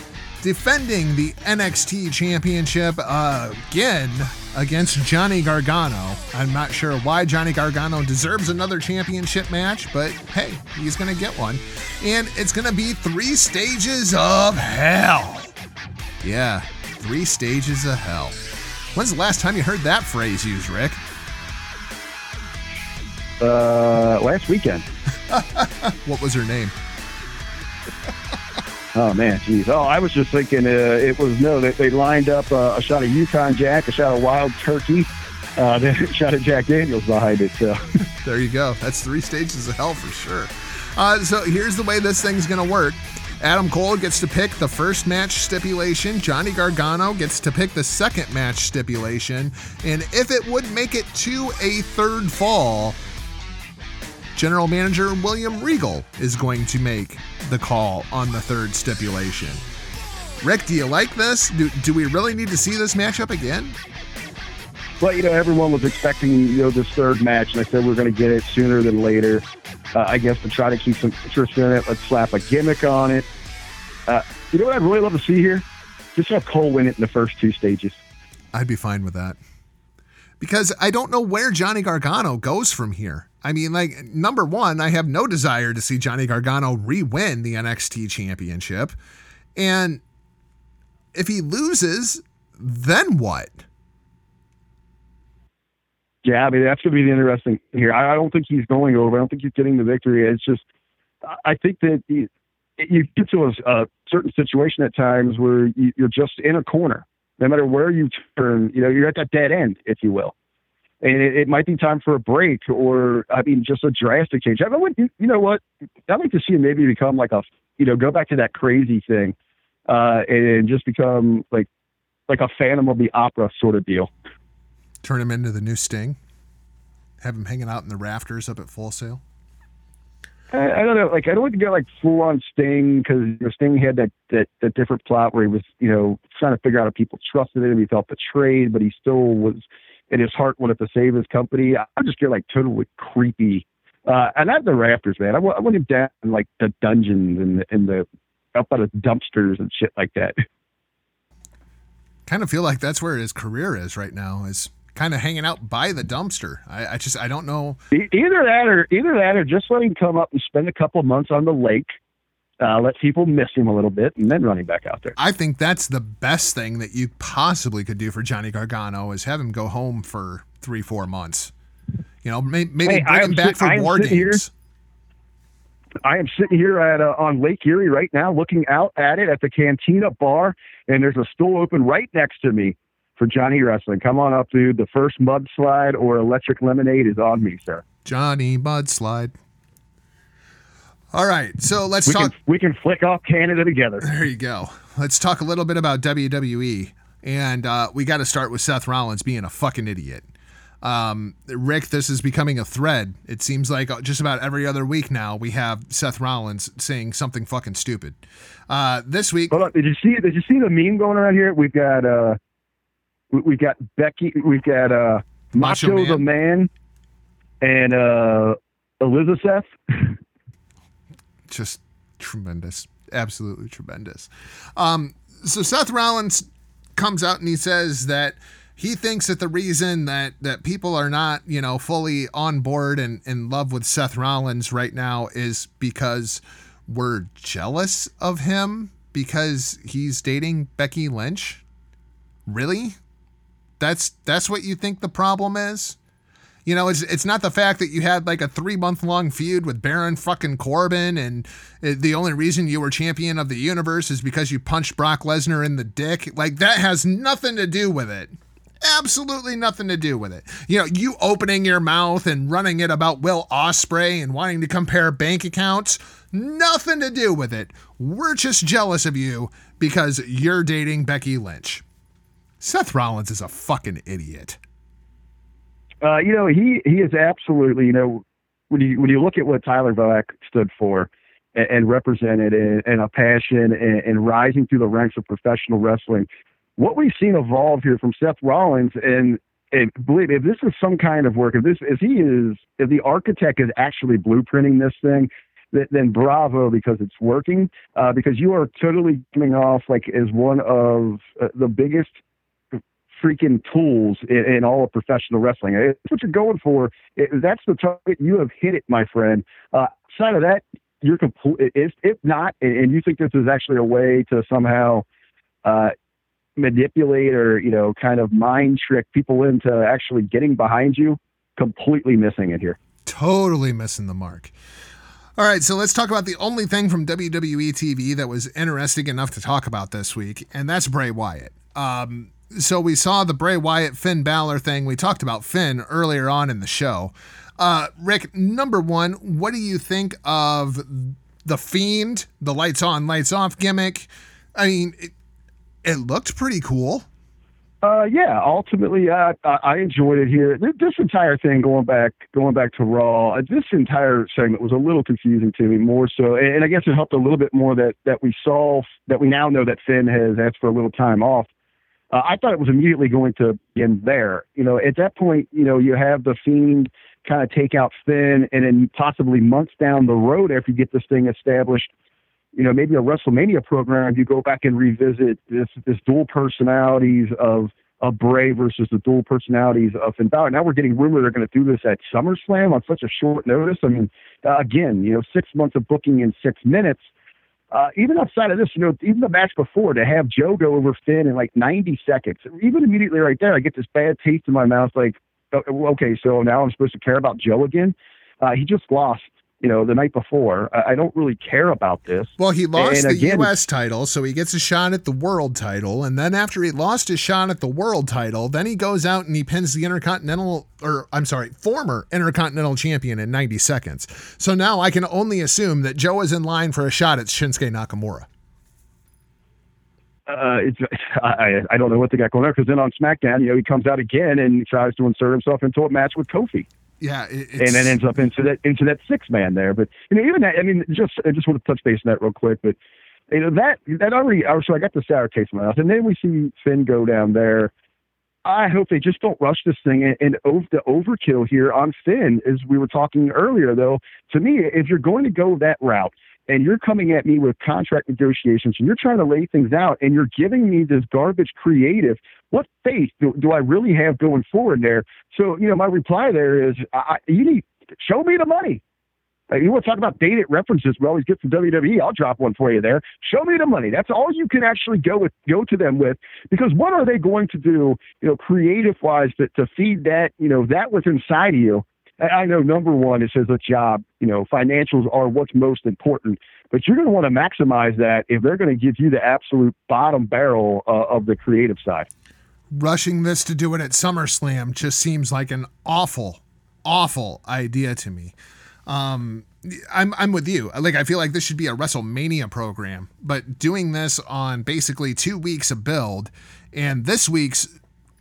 defending the NXT Championship again against Johnny Gargano. I'm not sure why Johnny Gargano deserves another championship match, but hey, he's going to get one. And it's going to be three stages of hell. Yeah, three stages of hell. When's the last time you heard that phrase used, Rick? Uh, last weekend. <laughs> What was her name? Oh man, jeez. Oh, I was just thinking uh, it was no. They, they lined up uh, a shot of Yukon Jack, a shot of Wild Turkey, uh, <laughs> then a shot of Jack Daniels behind it. So <laughs> There you go. That's three stages of hell for sure. Uh, so here's the way this thing's going to work. Adam Cole gets to pick the first match stipulation. Johnny Gargano gets to pick the second match stipulation. And if it would make it to a third fall, General Manager William Regal is going to make the call on the third stipulation. Rick, do you like this? Do, do we really need to see this matchup again? But you know, everyone was expecting you know this third match, and I said we're going to get it sooner than later. Uh, I guess to try to keep some interest in it, let's slap a gimmick on it. Uh, you know what I'd really love to see here? Just have Cole win it in the first two stages. I'd be fine with that. Because I don't know where Johnny Gargano goes from here. I mean, like, number one, I have no desire to see Johnny Gargano re win the NXT championship. And if he loses, then what? Yeah, I mean that's going to be the interesting thing here. I, don't think he's going over. I don't think he's getting the victory. It's just, I- think that you, you get to a, a certain situation at times where you're just in a corner. No matter where you turn, you know you're at that dead end, if you will. And it, it might be time for a break, or I mean, just a drastic change. I would, you know what? I'd like to see him maybe become like a, you know, go back to that crazy thing, uh, and just become like, like a Phantom of the Opera sort of deal. Turn him into the new Sting? Have him hanging out in the rafters up at Full Sail? I, I don't know. Like, I don't want to get like full on Sting because you know, Sting had that, that that different plot where he was, you know, trying to figure out if people trusted him. He felt betrayed, but he still was in his heart wanted to save his company. I just get like totally creepy. Uh, and not the Raptors, man. I want, I want him down in like the dungeons and the, and the up out of dumpsters and shit like that. <laughs> Kind of feel like that's where his career is right now, is kind of hanging out by the dumpster. I, I just, I don't know. Either that or either that or just let him come up and spend a couple of months on the lake. Uh, let people miss him a little bit and then running back out there. I think that's the best thing that you possibly could do for Johnny Gargano is have him go home for three, four months. You know, may, maybe Hey, bring I him back sit- for I war sitting here- games. I am sitting here at uh, on Lake Erie right now, looking out at it at the Cantina Bar, and there's a stool open right next to me for Johnny Wrestling. Come on up, dude. The first mudslide or electric lemonade is on me, sir. Johnny Mudslide. All right, so let's We talk. can we can flick off Canada together. There you go. Let's talk a little bit about WWE, and uh, we got to start with Seth Rollins being a fucking idiot. Um, Rick, this is becoming a thread. It seems like just about every other week now we have Seth Rollins saying something fucking stupid. Uh, this week, Hold on. Did you see? Did you see the meme going around here? We've got uh, we, we've got Becky. We've got uh, Macho Macho, the Man, and uh, Elizabeth. <laughs> just tremendous, absolutely tremendous. Um, so Seth Rollins comes out and he says that he thinks that the reason that that people are not you know fully on board and in love with Seth Rollins right now is because we're jealous of him because he's dating Becky Lynch. Really? That's that's what you think the problem is? You know, it's it's not the fact that you had like a three month long feud with Baron fucking Corbin, and uh, the only reason you were champion of the universe is because you punched Brock Lesnar in the dick. Like that has nothing to do with it. Absolutely nothing to do with it. You know, you opening your mouth and running it about Will Ospreay and wanting to compare bank accounts, nothing to do with it. We're just jealous of you because you're dating Becky Lynch. Seth Rollins is a fucking idiot. Uh, you know, he he is absolutely. You know, when you when you look at what Tyler Black stood for and, and represented, and, and a passion and, and rising through the ranks of professional wrestling, what we've seen evolve here from Seth Rollins and. And believe me, if this is some kind of work, if this, if he is, if the architect is actually blueprinting this thing, th- then bravo because it's working. Uh, because you are totally coming off like as one of uh, the biggest freaking tools in, in all of professional wrestling. It's what you're going for. It, that's the target. You have hit it, my friend. Uh, outside of that, you're complete. If, if not, and, and you think this is actually a way to somehow uh, manipulate or you know kind of mind trick people into actually getting behind you, completely missing it here. totally missing the mark. All right, so let's talk about the only thing from WWE TV that was interesting enough to talk about this week, and that's Bray Wyatt. Um, so we saw the Bray Wyatt Finn Balor thing. We talked about Finn earlier on in the show. Uh, Rick, number one, what do you think of the Fiend, the lights on, lights off gimmick? I mean, it, it looked pretty cool. Uh, yeah, ultimately, I, I enjoyed it here. This entire thing, going back, going back to Raw, uh, this entire segment was a little confusing to me. More so, and I guess it helped a little bit more that that we saw that we now know that Finn has asked for a little time off. Uh, I thought it was immediately going to end there. You know, at that point, you know, you have the Fiend kind of take out Finn, and then possibly months down the road, after you get this thing established, you know, maybe a WrestleMania program, you go back and revisit this this dual personalities of of Bray versus the dual personalities of Finn Balor. Now we're getting rumored they're going to do this at SummerSlam on such a short notice. I mean, uh, again, you know, six months of booking in six minutes. Uh, even outside of this, you know, even the match before to have Joe go over Finn in like 90 seconds, even immediately right there, I get this bad taste in my mouth. Like, uh, okay, so now I'm supposed to care about Joe again. Uh, he just lost, you know, the night before. I, I don't really care about this. Well, he lost And the again- U.S. title, so he gets a shot at the world title. And then after he lost his shot at the world title, then he goes out and he pins the Intercontinental, or I'm sorry, former Intercontinental champion in 90 seconds. So now I can only assume that Joe is in line for a shot at Shinsuke Nakamura. uh, it's <laughs> I, I don't know what they got going on because then on SmackDown, you know, he comes out again and tries to insert himself into a match with Kofi, Yeah, it- and then ends up into that into that six man there. But you know, even that, I mean, just I just want to touch base on that real quick, but you know that that already. oh, So I got the sour taste in my mouth, and then we see Finn go down there. I hope they just don't rush this thing and, and over the overkill here on Finn, as we were talking earlier. Though, to me, if you're going to go that route, and you're coming at me with contract negotiations and you're trying to lay things out and you're giving me this garbage creative, what faith do, do I really have going forward there? So, you know, my reply there is I, you need show me the money. Uh, you want to talk about dated references? We always get from WWE. I'll drop one for you there. Show me the money. That's all you can actually go with, go to them with, because what are they going to do, you know, creative wise, to, to feed that, you know, that what's inside of you, I I know number one, it says a job. You know, financials are what's most important, but you're going to want to maximize that if they're going to give you the absolute bottom barrel uh, of the creative side. Rushing this to do it at SummerSlam just seems like an awful, awful idea to me. Um, I'm I'm with you. Like I feel like this should be a WrestleMania program, but doing this on basically two weeks of build, and this week's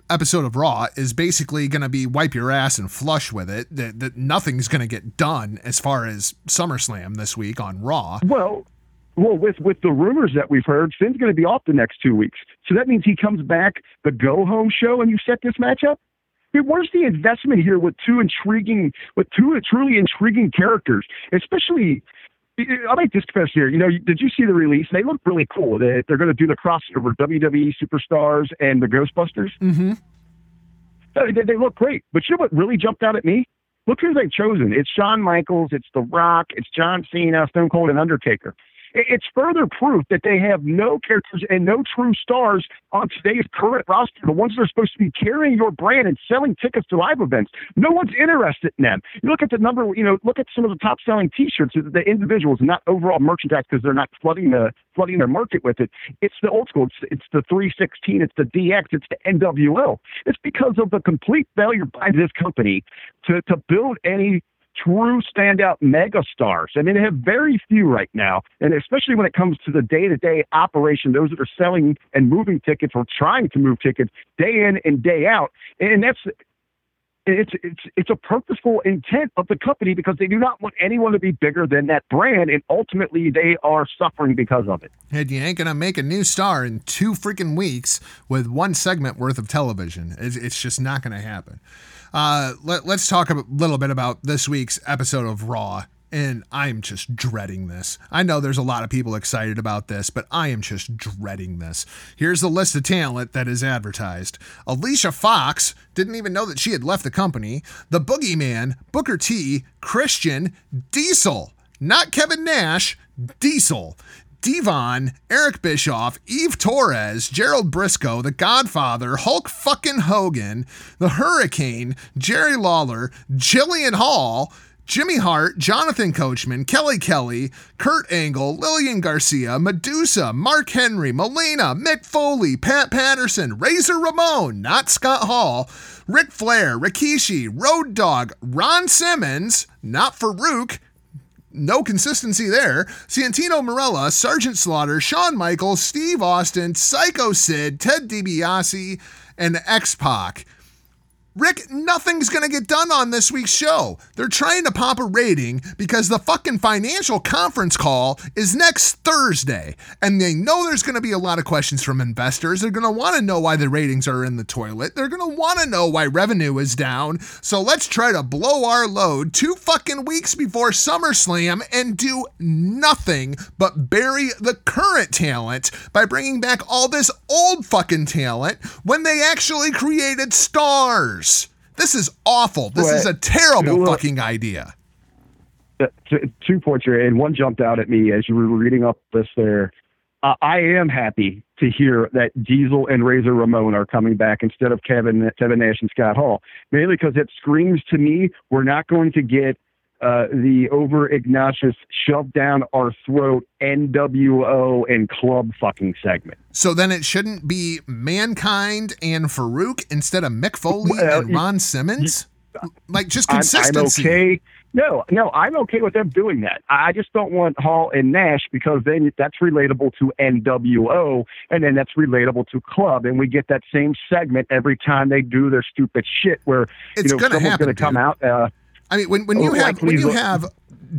episode of Raw is basically going to be wipe your ass and flush with it. That, that nothing's going to get done as far as SummerSlam this week on Raw. Well, well, with with the rumors that we've heard, Finn's going to be off the next two weeks, so that means he comes back the go home show, and you set this match up. I mean, where's the investment here with two intriguing, with two truly intriguing characters, especially. I'll make this confession here. You know, did you see the release? They look really cool. They, they're going to do the crossover WWE superstars and the Ghostbusters. Mm-hmm. They, they look great. But you know what really jumped out at me? Look who they've chosen. It's Shawn Michaels, it's The Rock, it's John Cena, Stone Cold, and Undertaker. It- It's further proof that they have no characters and no true stars on today's current roster, the ones that are supposed to be carrying your brand and selling tickets to live events. No one's interested in them. You look at the number, you know, look at some of the top selling T-shirts, the individuals, not overall merchandise because they're not flooding the flooding their market with it. It's the old school. It's, it's the 316. It's the DX. It's the NWO. It's because of the complete failure by this company to to build any true standout megastars. I mean, they have very few right now, and especially when it comes to the day-to-day operation, those that are selling and moving tickets or trying to move tickets day in and day out, and that's it's it's it's a purposeful intent of the company because they do not want anyone to be bigger than that brand, and ultimately they are suffering because of it. And you ain't gonna make a new star in two freaking weeks with one segment worth of television. It's, it's just not gonna happen. Uh, let, let's talk a little bit about this week's episode of Raw. And I'm just dreading this. I know there's a lot of people excited about this, but I am just dreading this. Here's the list of talent that is advertised Alicia Fox didn't even know that she had left the company. The Boogeyman, Booker T, Christian, Diesel, not Kevin Nash, Diesel. Devon, Eric Bischoff, Eve Torres, Gerald Brisco, The Godfather, Hulk fucking Hogan, The Hurricane, Jerry Lawler, Jillian Hall, Jimmy Hart, Jonathan Coachman, Kelly Kelly, Kurt Angle, Lillian Garcia, Medusa, Mark Henry, Melina, Mick Foley, Pat Patterson, Razor Ramon, not Scott Hall, Ric Flair, Rikishi, Road Dog, Ron Simmons, not Farouk, no consistency there. Santino Marella, Sergeant Slaughter, Shawn Michaels, Steve Austin, Psycho Sid, Ted DiBiase, and X Pac. Rick, nothing's going to get done on this week's show. They're trying to pop a rating because the fucking financial conference call is next Thursday. And they know there's going to be a lot of questions from investors. They're going to want to know why the ratings are in the toilet. They're going to want to know why revenue is down. So let's try to blow our load two fucking weeks before SummerSlam and do nothing but bury the current talent by bringing back all this old fucking talent when they actually created stars. This is awful. This is a terrible Look. fucking idea. Two points here, and one jumped out at me as you were reading up this there. Uh, I am happy to hear that Diesel and Razor Ramon are coming back instead of Kevin Kevin Nash and Scott Hall, mainly because it screams to me we're not going to get uh, the over Ignatius shove down our throat NWO and club fucking segment. So then it shouldn't be Mankind and Farouk instead of Mick Foley Well, and you- Ron Simmons? Like just I'm, I'm okay. No, no, I'm okay with them doing that. I I just don't want Hall and Nash because then that's relatable to NWO and then that's relatable to club, and we get that same segment every time they do their stupid shit where It's you know gonna someone's going to come out. Uh, I mean, when, when you Oh, have when you have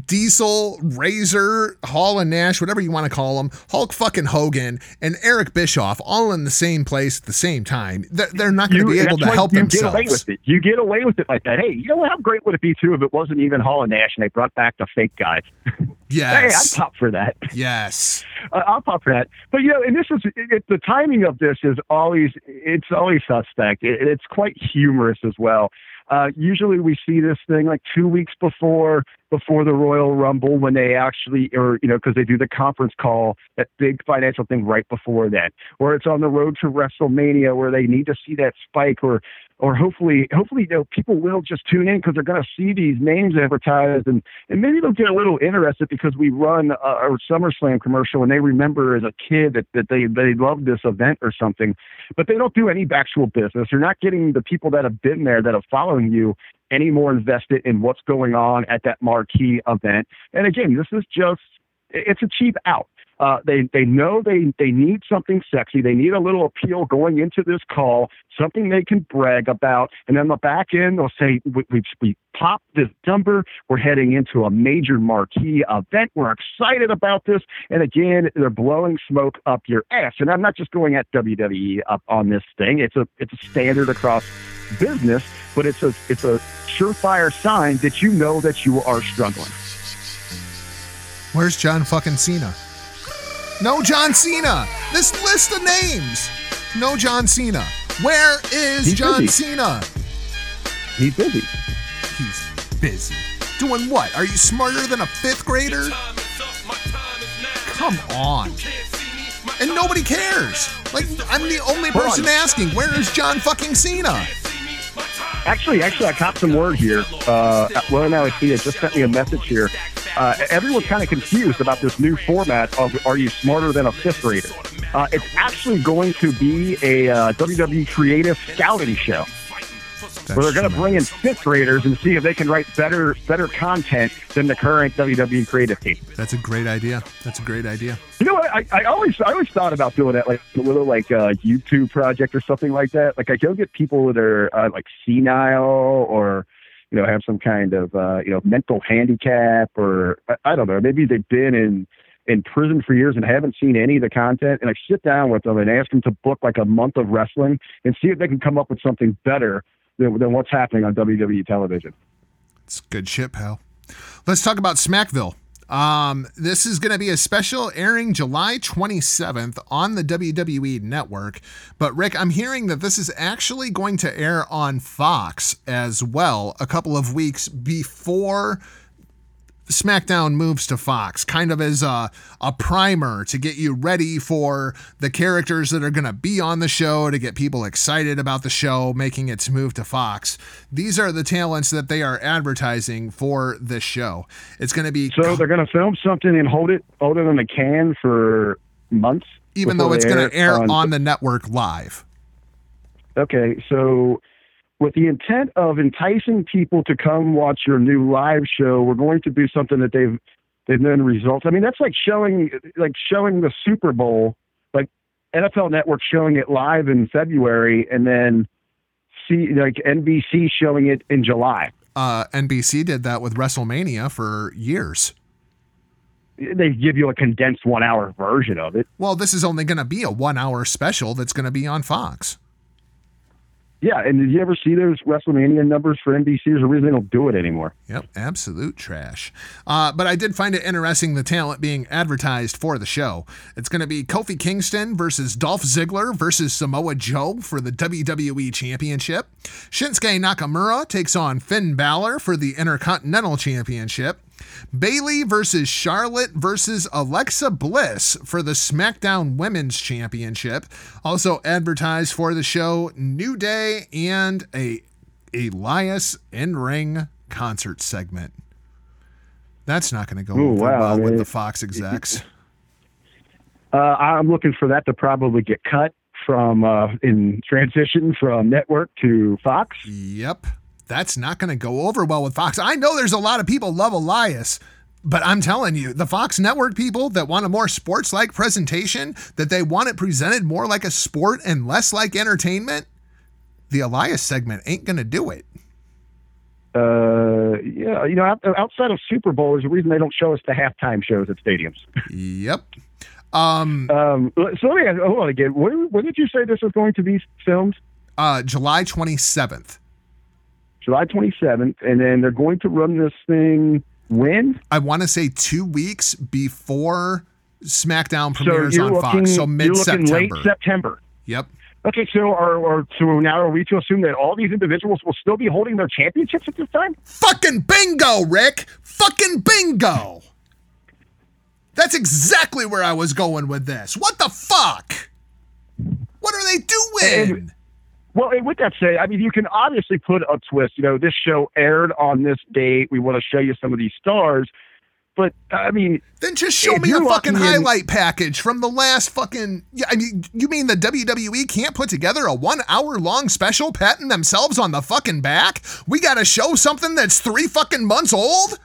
Diesel, Razor, Hall and Nash, whatever you want to call them, Hulk fucking Hogan, and Eric Bischoff all in the same place at the same time, they're, they're not going to be able to help you themselves. get away with it. You get away with it like that. Hey, you know how great would it be too if it wasn't even Hall and Nash and they brought back the fake guys? <laughs> Yes. hey, I'd pop for that. yes. Uh, I'll pop for that. But you know, and this is it, the timing of this is always it's always suspect. It, it's quite humorous as well. Uh, usually we see this thing like two weeks before before the Royal Rumble when they actually or you know because they do the conference call that big financial thing right before that, or it's on the road to WrestleMania where they need to see that spike or or hopefully, hopefully, you know, people will just tune in because they're going to see these names advertised, and and maybe they'll get a little interested because we run a, a SummerSlam commercial and they remember as a kid that, that they they loved this event or something, but they don't do any actual business. You're not getting the people that have been there that are following you any more invested in what's going on at that marquee event. And again, this is just it's a cheap out. Uh, they they know they they need something sexy. They need a little appeal going into this call, something they can brag about. And then the back end, they'll say, "We we, we popped this number. We're heading into a major marquee event. We're excited about this." And again, they're blowing smoke up your ass. And I'm not just going at WWE up on this thing. It's a it's a standard across business, but it's a it's a surefire sign that you know that you are struggling. Where's John fucking Cena? No John Cena. This list of names. No John Cena. Where is He's John busy. Cena? He's busy. He's busy. Doing what? Are you smarter than a fifth grader? Come on. And nobody cares. Like, I'm the only person asking, where is John fucking Cena? Actually, actually, I caught some word here. Uh, well, now I see it. Just sent me a message here. Uh, everyone's kind of confused about this new format of "Are you smarter than a fifth grader?" Uh, it's actually going to be a uh, WWE creative scouting show where they're going to bring in fifth graders and see if they can write better better content than the current WWE creative team. That's a great idea. That's a great idea. You know what? I, I always I always thought about doing that, like a little like uh, YouTube project or something like that. Like I go get people that are uh, like senile or you know have some kind of uh, you know mental handicap or I, don't know. Maybe they've been in in prison for years and haven't seen any of the content. And I sit down with them and ask them to book like a month of wrestling and see if they can come up with something better than, than what's happening on WWE television. It's good shit, pal. Let's talk about Smackville. Um, this is going to be a special airing July 27th on the WWE network. But Rick, I'm hearing that this is actually going to air on Fox as well a couple of weeks before SmackDown moves to Fox, kind of as a, a primer to get you ready for the characters that are going to be on the show, to get people excited about the show, making its move to Fox. These are the talents that they are advertising for this show. It's going to be, So they're going to film something and hold it hold it in a can for months. even though it's going to air it on the network live. Okay, so with the intent of enticing people to come watch your new live show, we're going to do something that they've they've known results. I mean, that's like showing like showing the Super Bowl, like NFL Network showing it live in February, and then see like NBC showing it in July. Uh, NBC did that with WrestleMania for years. They give you a condensed one hour version of it. Well, this is only going to be a one hour special that's going to be on Fox. Yeah, and did you ever see those WrestleMania numbers for NBC? There's a reason they don't do it anymore. Yep, absolute trash. Uh, but I did find it interesting the talent being advertised for the show. It's going to be Kofi Kingston versus Dolph Ziggler versus Samoa Joe for the WWE Championship. Shinsuke Nakamura takes on Finn Balor for the Intercontinental Championship. Bayley versus Charlotte versus Alexa Bliss for the SmackDown Women's Championship. Also advertised for the show New Day and a Elias in ring concert segment. That's not going to go Ooh, wow, well I with the Fox execs. Uh, I'm looking for that to probably get cut from uh, in transition from network to Fox. Yep. That's not going to go over well with Fox. I know there's a lot of people love Elias, but I'm telling you, the Fox network people that want a more sports like presentation, that they want it presented more like a sport and less like entertainment, the Elias segment ain't going to do it. Uh, yeah, you know, outside of Super Bowl, there's a reason they don't show us the halftime shows at stadiums. Yep. Um, Um, so let me ask, hold on again. When, when did you say this was going to be filmed? uh, July 27th. July 27th, and then they're going to run this thing when? I want to say two weeks before SmackDown So premieres you're on looking, Fox. So mid looking late September. September. Yep. Okay, so are, or so now are we to assume that all these individuals will still be holding their championships at this time? Fucking bingo, Rick. Fucking bingo. That's exactly where I was going with this. What the fuck? What are they doing? Well, and with that said, I mean, you can obviously put a twist. You know, this show aired on this date. We want to show you some of these stars. But I mean, Then just show me a fucking locking in- highlight package from the last fucking. Yeah, I mean, you mean the WWE can't put together a one hour long special patting themselves on the fucking back? We got to show something that's three fucking months old?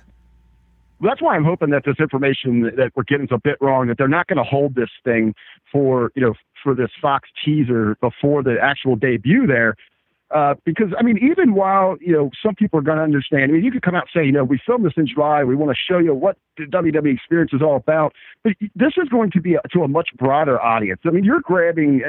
that's why I'm hoping that this information that we're getting is a bit wrong. That they're not going to hold this thing for you know for this Fox teaser before the actual debut there. Uh, because I mean, even while you know some people are going to understand, I mean, you could come out and say, you know, we filmed this in July. We want to show you what the WWE experience is all about. But this is going to be a, to a much broader audience. I mean, you're grabbing.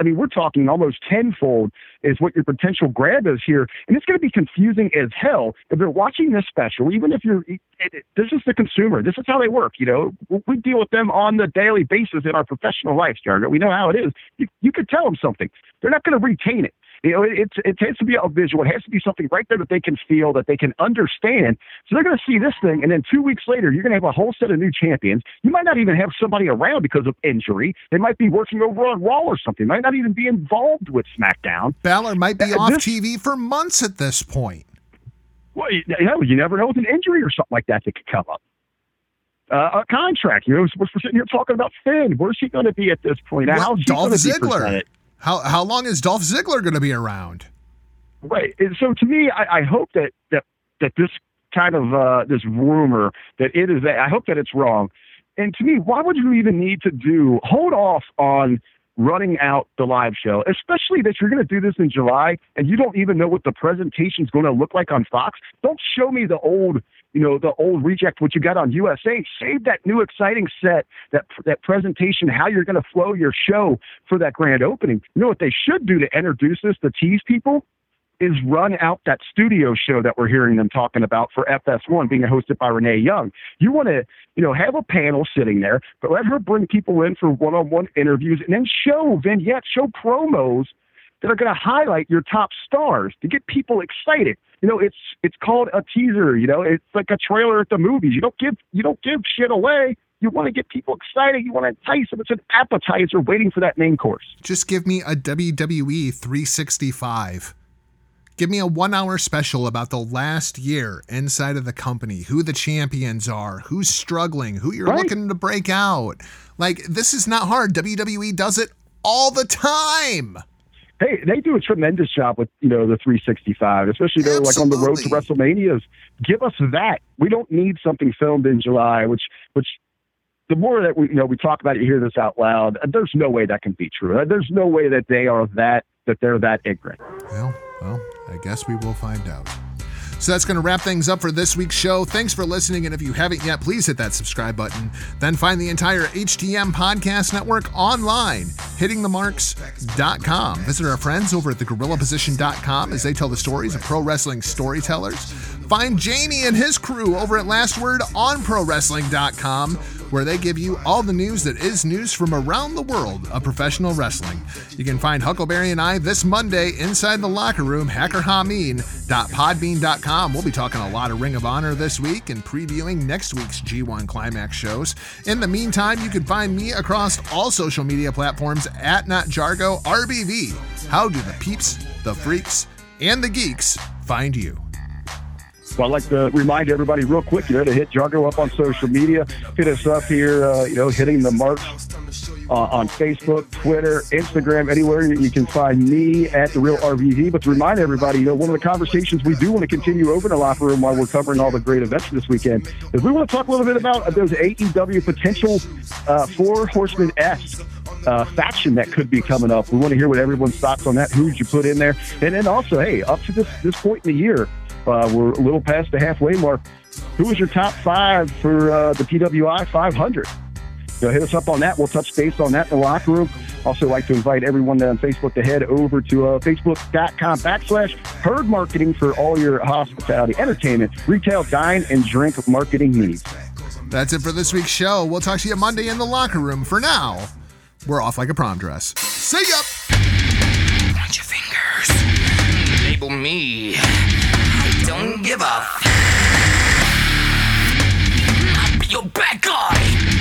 I mean, we're talking almost tenfold is what your potential grab is here, and it's going to be confusing as hell if they're watching this special. Even if you're, it, it, this is the consumer. This is how they work. You know, we deal with them on the daily basis in our professional lives, Jargo. We know how it is. You, you could tell them something. They're not going to retain it. You know, it, it's it has to be a visual. It has to be something right there that they can feel, that they can understand. So they're going to see this thing, and then two weeks later, you're going to have a whole set of new champions. You might not even have somebody around because of injury. They might be working over on Raw or something. Might not even be involved with SmackDown. Balor might be Uh, off this- TV for months at this point. Well, you, know, you never know with an injury or something like that that could come up. Uh, a contract. You know, we're sitting here talking about Finn. Where's he going to be at this point? Well, how's Dolph Ziggler. How how long is Dolph Ziggler going to be around? Right. So to me, I, I hope that, that that this kind of uh, this rumor that it is. I hope that it's wrong. And to me, why would you even need to do hold off on running out the live show, especially that you're going to do this in July and you don't even know what the presentation is going to look like on Fox? Don't show me the old, you know, the old reject what you got on USA. Save that new exciting set, that that presentation, how you're going to flow your show for that grand opening. You know what they should do to introduce this to tease people is run out that studio show that we're hearing them talking about for FS1 being hosted by Renee Young. You want to, you know, have a panel sitting there, but let her bring people in for one-on-one interviews and then show vignettes, show promos that are going to highlight your top stars to get people excited. You know, it's it's called a teaser. You know, it's like a trailer at the movies. You don't give you don't give shit away. You want to get people excited. You want to entice them. It's an appetizer waiting for that main course. Just give me a WWE 365. Give me a one hour special about the last year inside of the company, who the champions are, who's struggling, who you're Right. looking to break out. Like, this is not hard. WWE does it all the time. Hey, they do a tremendous job with you know the 365, especially they're like on the road to WrestleManias. Give us that. We don't need something filmed in July, which which the more that we you know we talk about it, you hear this out loud. There's no way that can be true. There's no way that they are that that they're that ignorant. Well, well, I guess we will find out. So that's going to wrap things up for this week's show. Thanks for listening. And if you haven't yet, please hit that subscribe button. Then find the entire HTM podcast network online, hittingthemarks.com. Visit our friends over at thegorillaposition.com as they tell the stories of pro wrestling storytellers. Find Jamie and his crew over at Last Word on prowrestling.com, where they give you all the news that is news from around the world of professional wrestling. You can find Huckleberry and I this Monday inside the locker room, hackerhameen.podbean.com. We'll be talking a lot of Ring of Honor this week and previewing next week's G1 Climax shows. In the meantime, you can find me across all social media platforms at NotJargo RBV. How do the peeps, the freaks, and the geeks find you? So I'd like to remind everybody real quick, you know, to hit Jargo up on social media. Hit us up here, uh, you know, hitting the marks uh, on Facebook, Twitter, Instagram, anywhere you can find me at the Real RVV. But to remind everybody, you know, one of the conversations we do want to continue over in the locker room while we're covering all the great events this weekend is we want to talk a little bit about those AEW potential uh, Four Horsemen S. Uh, faction that could be coming up. We want to hear what everyone's thoughts on that. Who would you put in there? And then also, hey, up to this this point in the year, uh, we're a little past the halfway mark. Who was your top five for uh, the PWI 500? So hit us up on that. We'll touch base on that in the locker room. Also, like to invite everyone on Facebook to head over to uh, facebook.com backslash herd marketing for all your hospitality, entertainment, retail, dine, and drink marketing needs. That's it for this week's show. We'll talk to you Monday in the locker room. For now, we're off like a prom dress. See ya! Point your fingers. Label me. Don't give. F- I'll be your bad guy.